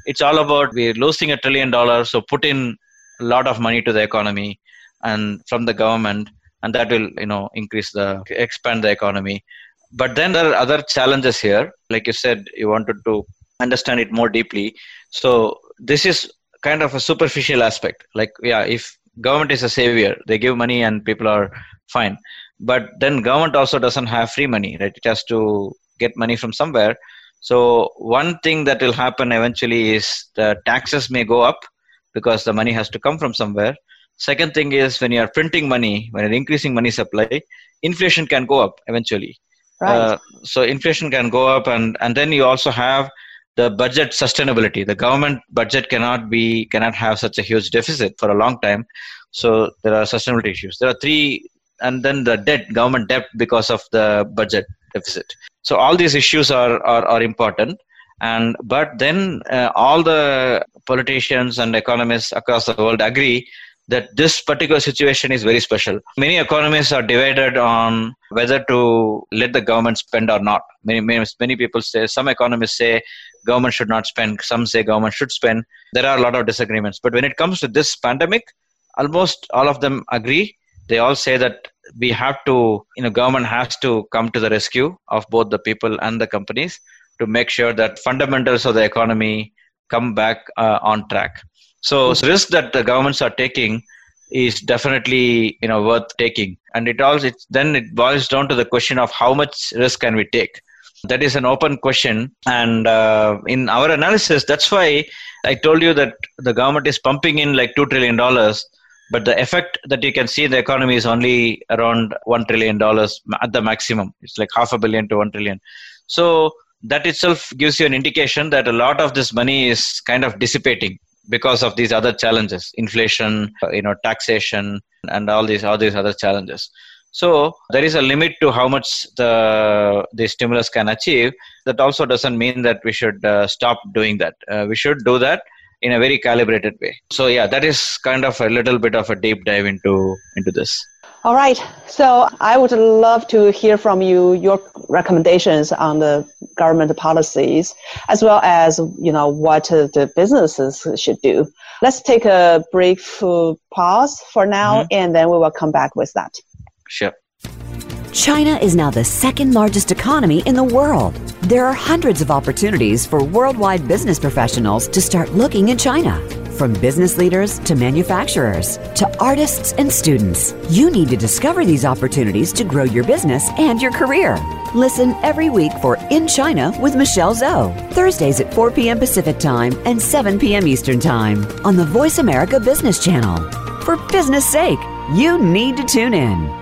it's all about we're losing a trillion dollars so put in a lot of money to the economy and from the government and that will you know increase the expand the economy. But then there are other challenges here. Like you said you wanted to understand it more deeply. So this is kind of a superficial aspect. Like yeah if government is a savior they give money and people are fine. But then government also doesn't have free money right? It has to get money from somewhere. So one thing that will happen eventually is the taxes may go up because the money has to come from somewhere Second thing is when you are printing money, when you're increasing money supply, inflation can go up eventually. Right. Uh, so inflation can go up, and and then you also have the budget sustainability. The government budget cannot be cannot have such a huge deficit for a long time. So there are sustainability issues. There are three, and then the debt, government debt because of the budget deficit. so all these issues are are, are important and but then uh, all the politicians and economists across the world agree that this particular situation is very special. Many economists are divided on whether to let the government spend or not. Many, many, many people say, some economists say government should not spend, some say government should spend. There are a lot of disagreements. But when it comes to this pandemic, almost all of them agree. They all say that we have to, you know, government has to come to the rescue of both the people and the companies to make sure that fundamentals of the economy come back uh, on track. So, risk that the governments are taking is definitely you know worth taking, and it also it's, then it boils down to the question of how much risk can we take. That is an open question, and uh, in our analysis, that's why I told you that the government is pumping in like two trillion dollars, but the effect that you can see in the economy is only around one trillion dollars at the maximum. It's like half a billion to one trillion. So that itself gives you an indication that a lot of this money is kind of dissipating because of these other challenges inflation you know taxation and all these all these other challenges. So there is a limit to how much the the stimulus can achieve. That also doesn't mean that we should uh, stop doing that. Uh, we should do that in a very calibrated way. So yeah that is kind of a little bit of a deep dive into into this all right. So I would love to hear from you your recommendations on the government policies, as well as you know what the businesses should do. Let's take a brief pause for now, mm-hmm. and then we will come back with that. Sure. China is now the second largest economy in the world. There are hundreds of opportunities for worldwide business professionals to start looking in China. From business leaders to manufacturers to artists and students, you need to discover these opportunities to grow your business and your career. Listen every week for In China with Michelle Zhou, Thursdays at 4 p.m. Pacific Time and 7 p.m. Eastern Time on the Voice America Business Channel. For business sake, you need to tune in.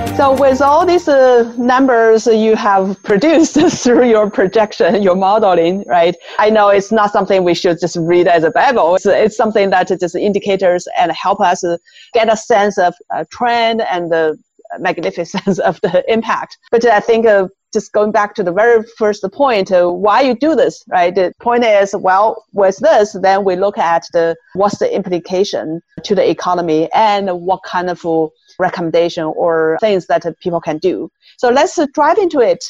So with all these uh, numbers you have produced through your projection, your modeling, right? I know it's not something we should just read as a Bible. It's, it's something that just indicators and help us get a sense of a trend and the magnificence of the impact. But I think uh, just going back to the very first point, uh, why you do this, right? The point is, well, with this, then we look at the what's the implication to the economy and what kind of recommendation or things that people can do. So let's drive into it.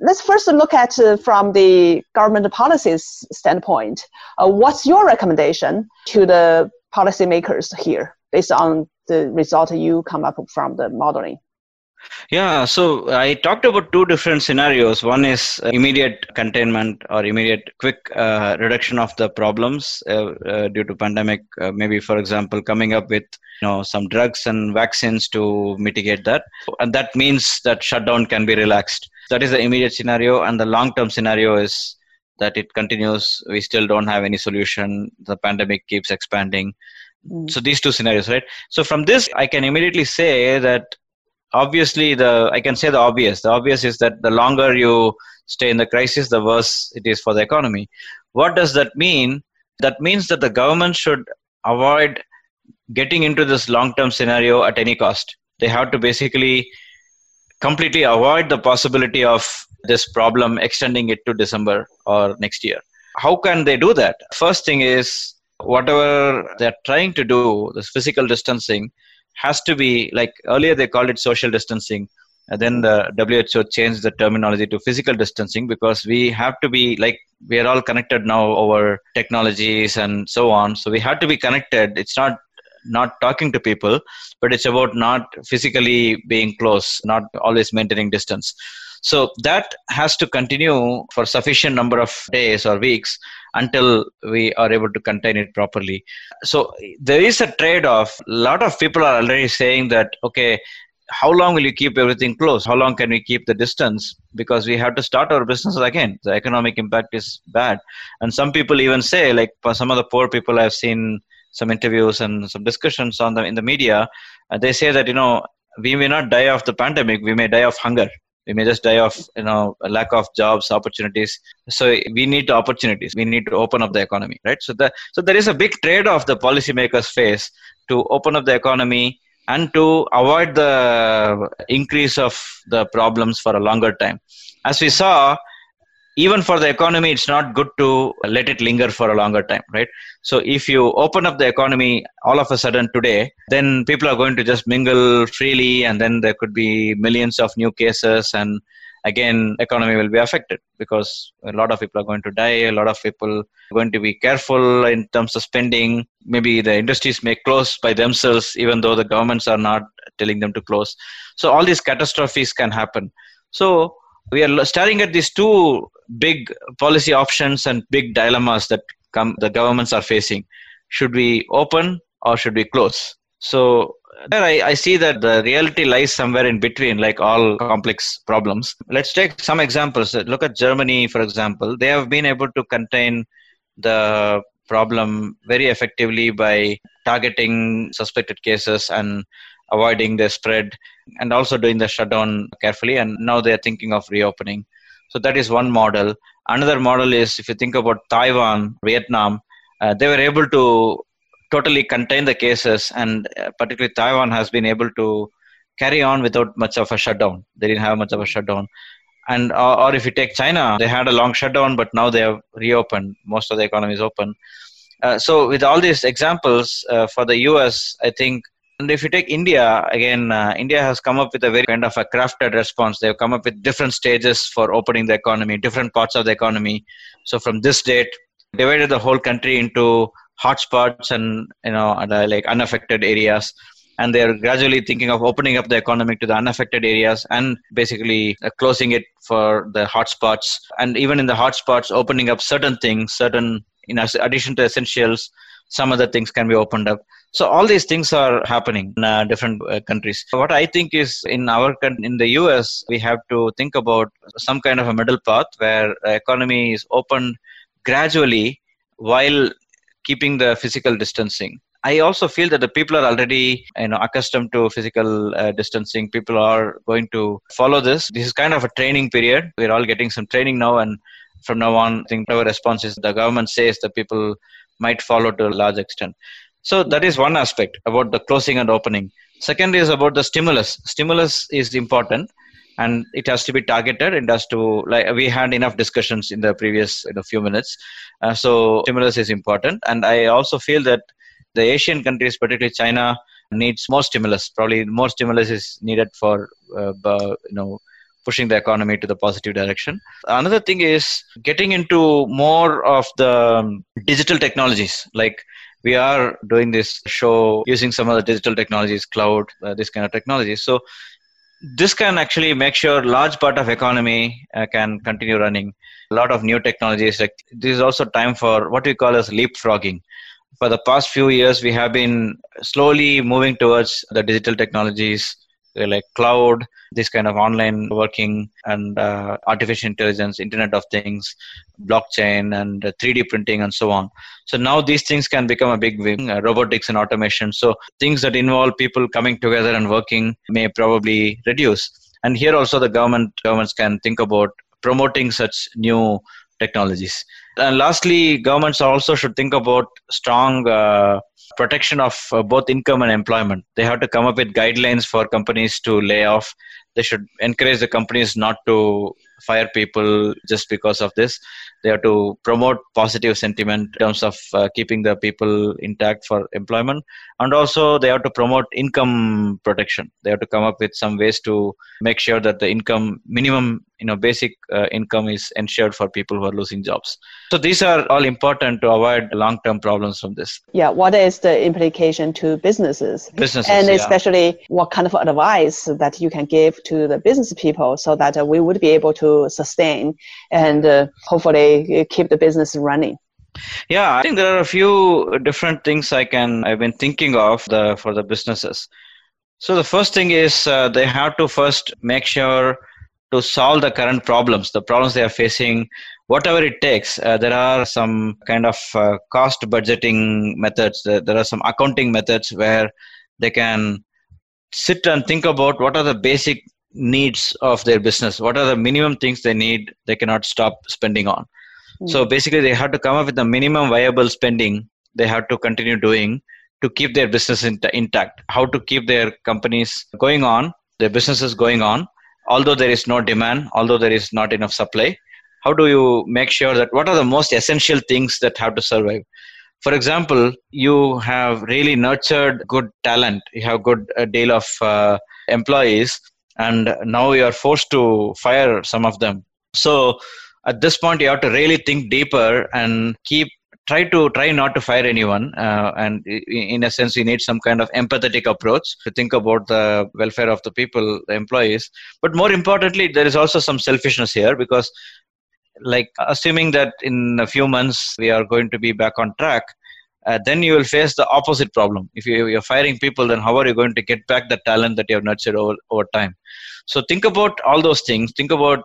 Let's first look at uh, from the government policies standpoint. Uh, what's your recommendation to the policymakers here based on the result you come up from the modeling? Yeah, so I talked about two different scenarios. One is immediate containment or immediate quick uh, reduction of the problems uh, uh, due to pandemic. Uh, maybe, for example, coming up with you know some drugs and vaccines to mitigate that, and that means that shutdown can be relaxed. That is the immediate scenario, and the long-term scenario is that it continues. We still don't have any solution. The pandemic keeps expanding. Mm. So these two scenarios, right? So from this, I can immediately say that obviously the i can say the obvious. The obvious is that the longer you stay in the crisis the worse it is for the economy. What does that mean? That means that the government should avoid getting into this long term scenario at any cost. They have to basically completely avoid the possibility of this problem extending it to december or next year. How can they do that? First thing is whatever they're trying to do this physical distancing has to be like earlier they called it social distancing and then the WHO changed the terminology to physical distancing because we have to be like we are all connected now over technologies and so on. So we have to be connected. It's not not talking to people, but it's about not physically being close, not always maintaining distance. So that has to continue for sufficient number of days or weeks until we are able to contain it properly. So there is a trade off. A lot of people are already saying that, okay, how long will you keep everything closed? How long can we keep the distance? Because we have to start our businesses again. The economic impact is bad. And some people even say, like some of the poor people I've seen some interviews and some discussions on them in the media, uh, they say that, you know, we may not die of the pandemic, we may die of hunger. We may just die of, you know, a lack of jobs, opportunities. So we need opportunities. We need to open up the economy, right? So the so there is a big trade-off the policymakers face to open up the economy and to avoid the increase of the problems for a longer time. As we saw, even for the economy, it's not good to let it linger for a longer time, right? So if you open up the economy all of a sudden today, then people are going to just mingle freely, and then there could be millions of new cases, and again economy will be affected because a lot of people are going to die a lot of people are going to be careful in terms of spending. Maybe the industries may close by themselves even though the governments are not telling them to close. So all these catastrophes can happen. So we are staring at these two big policy options and big dilemmas that come the governments are facing should we open or should we close so there I, I see that the reality lies somewhere in between, like all complex problems. Let's take some examples. Look at Germany, for example. They have been able to contain the problem very effectively by targeting suspected cases and avoiding the spread and also doing the shutdown carefully. And now they are thinking of reopening. So that is one model. Another model is if you think about Taiwan, Vietnam, uh, they were able to totally contain the cases, and uh, particularly Taiwan has been able to carry on without much of a shutdown. They didn't have much of a shutdown. And or, or if you take China, they had a long shutdown, but now they have reopened. Most of the economy is open. Uh, so with all these examples uh, for the US, I think and if you take India, again, uh, India has come up with a very kind of a crafted response. They've come up with different stages for opening the economy, different parts of the economy. So from this date, divided the whole country into hotspots and you know like unaffected areas and they're gradually thinking of opening up the economy to the unaffected areas and basically uh, closing it for the hotspots and even in the hotspots opening up certain things certain in addition to essentials some other things can be opened up so all these things are happening in uh, different uh, countries what i think is in our in the us we have to think about some kind of a middle path where economy is opened gradually while keeping the physical distancing. I also feel that the people are already you know accustomed to physical uh, distancing. People are going to follow this. This is kind of a training period. We're all getting some training now, and from now on, I think our response is the government says the people might follow to a large extent. So that is one aspect about the closing and opening. Second is about the stimulus. Stimulus is important and it has to be targeted it has to like we had enough discussions in the previous you know, few minutes uh, so stimulus is important and i also feel that the asian countries particularly china needs more stimulus probably more stimulus is needed for uh, you know pushing the economy to the positive direction. Another thing is getting into more of the digital technologies. Like we are doing this show using some of the digital technologies cloud uh, this kind of technology so this can actually make sure large part of economy uh, can continue running. A lot of new technologies like this is also time for what we call as leapfrogging. For the past few years we have been slowly moving towards the digital technologies like cloud, this kind of online working and uh, artificial intelligence, Internet of Things, blockchain, and 3D printing, and so on. So now these things can become a big wing, uh, robotics and automation. So things that involve people coming together and working may probably reduce. And here also the government governments can think about promoting such new technologies. And lastly, governments also should think about strong uh, protection of uh, both income and employment. They have to come up with guidelines for companies to lay off. They should encourage the companies not to fire people just because of this. They have to promote positive sentiment in terms of uh, keeping the people intact for employment. And also, they have to promote income protection. They have to come up with some ways to make sure that the income minimum you know basic uh, income is ensured for people who are losing jobs so these are all important to avoid long term problems from this yeah what is the implication to businesses businesses and yeah. especially what kind of advice that you can give to the business people so that uh, we would be able to sustain and uh, hopefully keep the business running yeah i think there are a few different things i can i've been thinking of the for the businesses So the first thing is uh, they have to first make sure to solve the current problems, the problems they are facing, whatever it takes. Uh, there are some kind of uh, cost budgeting methods. There are some accounting methods where they can sit and think about what are the basic needs of their business. What are the minimum things they need they cannot stop spending on? Mm. so basically they have to come up with the minimum viable spending they have to continue doing to keep their business in- intact. How to keep their companies going on their businesses going on although there is no demand although there is not enough supply. How do you make sure that what are the most essential things that have to survive? For example you have really nurtured good talent. You have good a deal of uh, employees and now you are forced to fire some of them. So at this point you have to really think deeper and keep try to try not to fire anyone. Uh, and in a sense you need some kind of empathetic approach to think about the welfare of the people the employees. But more importantly there is also some selfishness here because like assuming that in a few months we are going to be back on track uh, then you will face the opposite problem. If you, you're firing people, then how are you going to get back the talent that you have nurtured over, over time? So think about all those things. Think about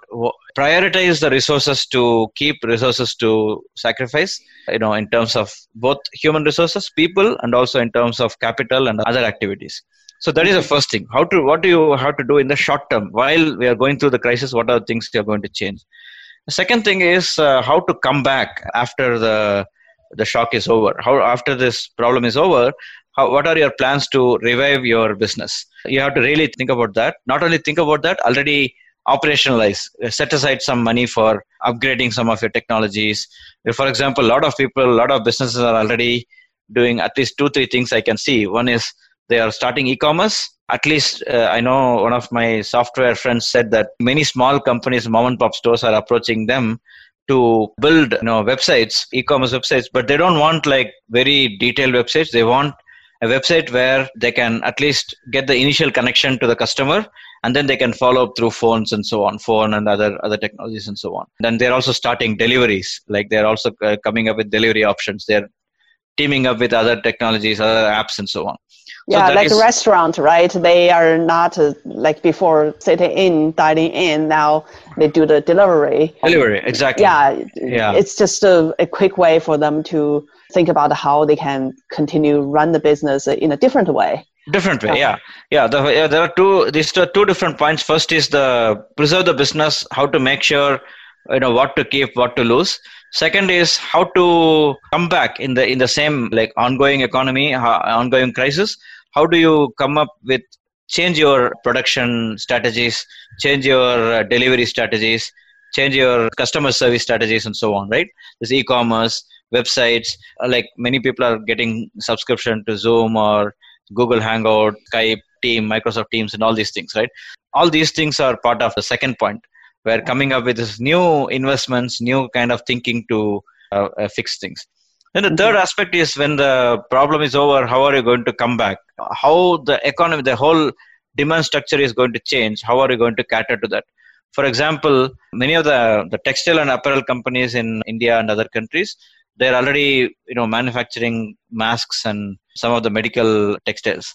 prioritize the resources to keep resources to sacrifice. You know, in terms of both human resources, people, and also in terms of capital and other activities. So that is the first thing. How to what do you have to do in the short term while we are going through the crisis? What are the things you are going to change? The second thing is uh, how to come back after the the shock is over. How after this problem is over how, what are your plans to revive your business? You have to really think about that. Not only think about that already operationalize set aside some money for upgrading some of your technologies. For example a lot of people a lot of businesses are already doing at least two three things i can see. One is they are starting e-commerce. At least uh, i know one of my software friends said that many small companies mom and pop stores are approaching them to build you know websites e-commerce websites but they don't want like very detailed websites. They want a website where they can at least get the initial connection to the customer and then they can follow up through phones and so on phone and other other technologies and so on. Then they're also starting deliveries. Like they're also uh, coming up with delivery options. They're teaming up with other technologies other apps and so on yeah, so like is, a restaurant, right? They are not uh, like before sitting in, dining in. Now they do the delivery. Delivery, exactly. Yeah, yeah. It's just a, a quick way for them to think about how they can continue run the business in a different way. Different way, yeah, yeah. The, yeah there are two. These are two different points. First is the preserve the business, how to make sure you know what to keep, what to lose second is how to come back in the in the same like ongoing economy ongoing crisis how do you come up with change your production strategies change your uh, delivery strategies change your customer service strategies and so on right? This e-commerce websites uh, like many people are getting subscription to zoom or google hangout skype team microsoft teams and all these things right? All these things are part of the second point where coming up with this new investments new kind of thinking to uh, uh, fix things then the third aspect is when the problem is over, how are you going to come back? How the economy, the whole demand structure is going to change. How are you going to cater to that? For example, many of the, the textile and apparel companies in India and other countries, they're already you know manufacturing masks and some of the medical textiles.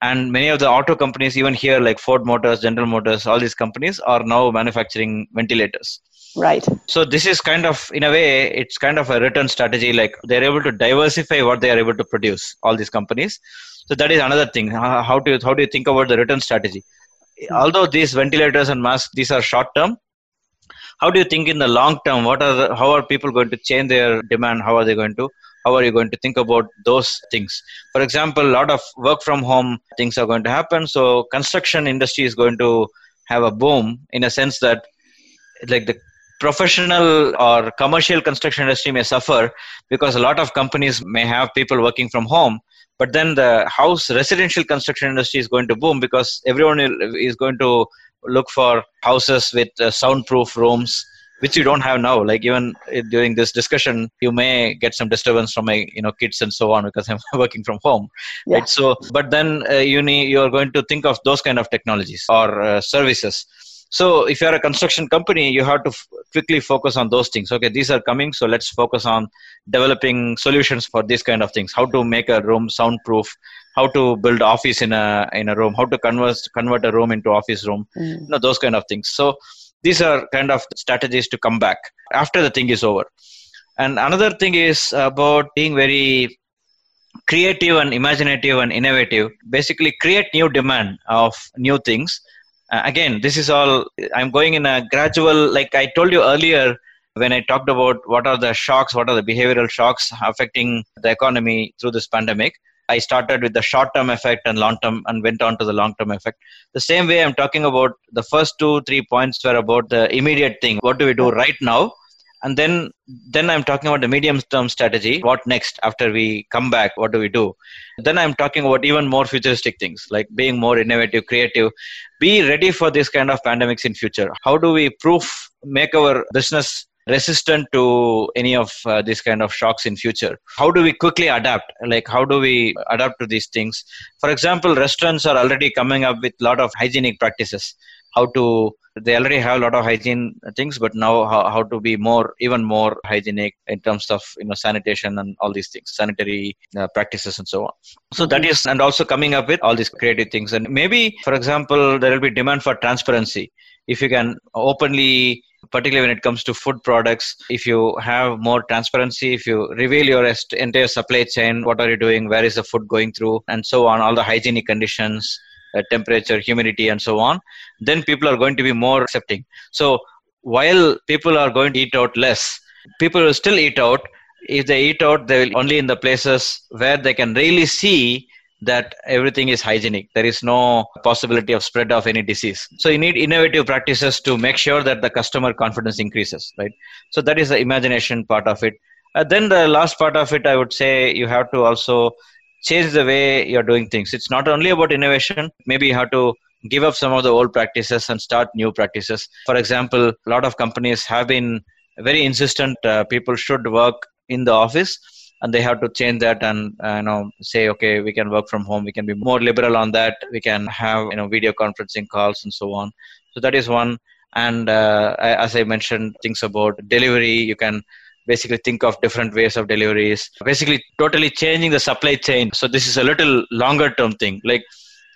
And many of the auto companies, even here like Ford Motors, General Motors, all these companies are now manufacturing ventilators Right. So this is kind of, in a way, it's kind of a return strategy. Like they're able to diversify what they are able to produce. All these companies. So that is another thing. How do you, how do you think about the return strategy? Mm-hmm. Although these ventilators and masks, these are short term. How do you think in the long term? What are the, how are people going to change their demand? How are they going to how are you going to think about those things for example a lot of work from home things are going to happen so construction industry is going to have a boom in a sense that like the professional or commercial construction industry may suffer because a lot of companies may have people working from home but then the house residential construction industry is going to boom because everyone is going to look for houses with uh, soundproof rooms which you don't have now. Like even during this discussion you may get some disturbance from my you know kids and so on because i'm working from home yeah. right? So but then uh, you need you're going to think of those kind of technologies or uh, services so if you're a construction company you have to f- quickly focus on those things. Okay these are coming so let's focus on developing solutions for these kind of things. How to make a room soundproof how to build office in a in a room how to convert convert a room into office room mm. you know those kind of things. So these are kind of strategies to come back after the thing is over. And another thing is about being very creative and imaginative and innovative. Basically create new demand of new things uh, again this is all i'm going in a gradual like i told you earlier when i talked about what are the shocks what are the behavioral shocks affecting the economy through this pandemic i started with the short term effect and long term and went on to the long term effect. The same way i'm talking about the first two three points were about the immediate thing. What do we do right now and then then i'm talking about the medium term strategy. What next after we come back? What do we do? Then i'm talking about even more futuristic things like being more innovative creative. Be ready for this kind of pandemics in future. How do we proof make our business resistant to any of uh, these kind of shocks in future? How do we quickly adapt? Like how do we adapt to these things? For example restaurants are already coming up with a lot of hygienic practices how to they already have a lot of hygiene things but now how, how to be more even more hygienic in terms of you know sanitation and all these things sanitary uh, practices and so on so that mm-hmm. and also coming up with all these creative things and maybe for example there will be demand for transparency if you can openly particularly when it comes to food products if you have more transparency if you reveal your entire supply chain what are you doing where is the food going through and so on all the hygienic conditions temperature humidity and so on then people are going to be more accepting. So while people are going to eat out less people will still eat out. If they eat out they will only in the places where they can really see that everything is hygienic. There is no possibility of spread of any disease. So you need innovative practices to make sure that the customer confidence increases right? So that is the imagination part of it. Uh, then the last part of it i would say you have to also change the way you're doing things. It's not only about innovation. Maybe you have to give up some of the old practices and start new practices. For example, a lot of companies have been very insistent uh, people should work in the office and they have to change that and uh, you know say okay we can work from home we can be more liberal on that we can have you know video conferencing calls and so on so that is one and uh, as i mentioned things about delivery you can basically think of different ways of deliveries basically totally changing the supply chain. So this is a little longer term thing. Like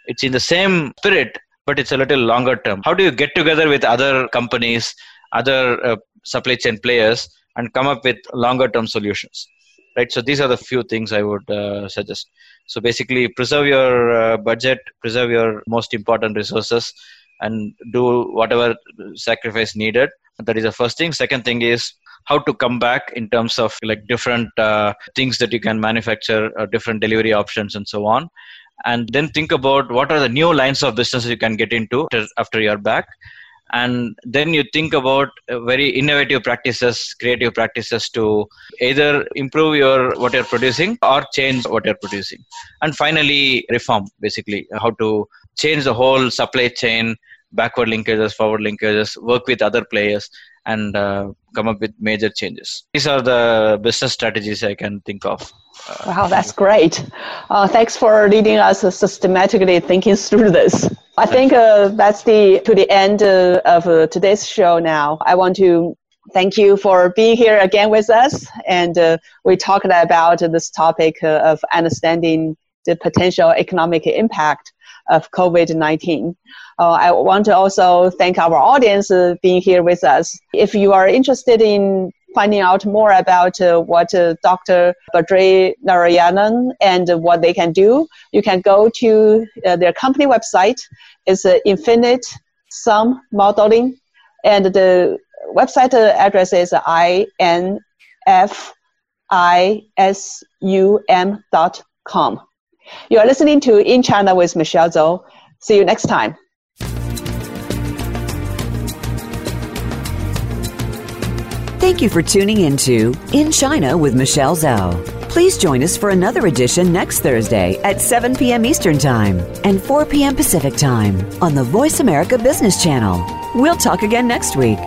it's in the same spirit but it's a little longer term. How do you get together with other companies other uh, supply chain players and come up with longer term solutions? Right? So these are the few things i would uh, suggest. So basically preserve your uh, budget preserve your most important resources and do whatever sacrifice needed. That is the first thing. Second thing is how to come back in terms of like different uh, things that you can manufacture uh, different delivery options and so on. And then think about what are the new lines of business you can get into after you're back. And then you think about uh, very innovative practices creative practices to either improve your what you're producing or change what you're producing. And finally reform basically how to change the whole supply chain backward linkages forward linkages work with other players and uh, come up with major changes. These are the business strategies I can think of. Uh, wow, that's great. Uh, thanks for leading us systematically thinking through this. I think uh, that's the to the end uh, of uh, today's show. Now, I want to thank you for being here again with us, and we talked about this topic of understanding the potential economic impact of COVID 19. Uh, I want to also thank our audience uh, being here with us. If you are interested in finding out more about uh, what uh, Dr. Badri Narayanan and what they can do, you can go to uh, their company website. It's uh, Infinite Sum Modeling, and the website address is infisum.com. You are listening to In China with Michelle Zhou. See you next time. Thank you for tuning into In China with Michelle Zhou. Please join us for another edition next Thursday at 7 p.m. Eastern Time and 4 p.m. Pacific Time on the Voice America Business Channel. We'll talk again next week.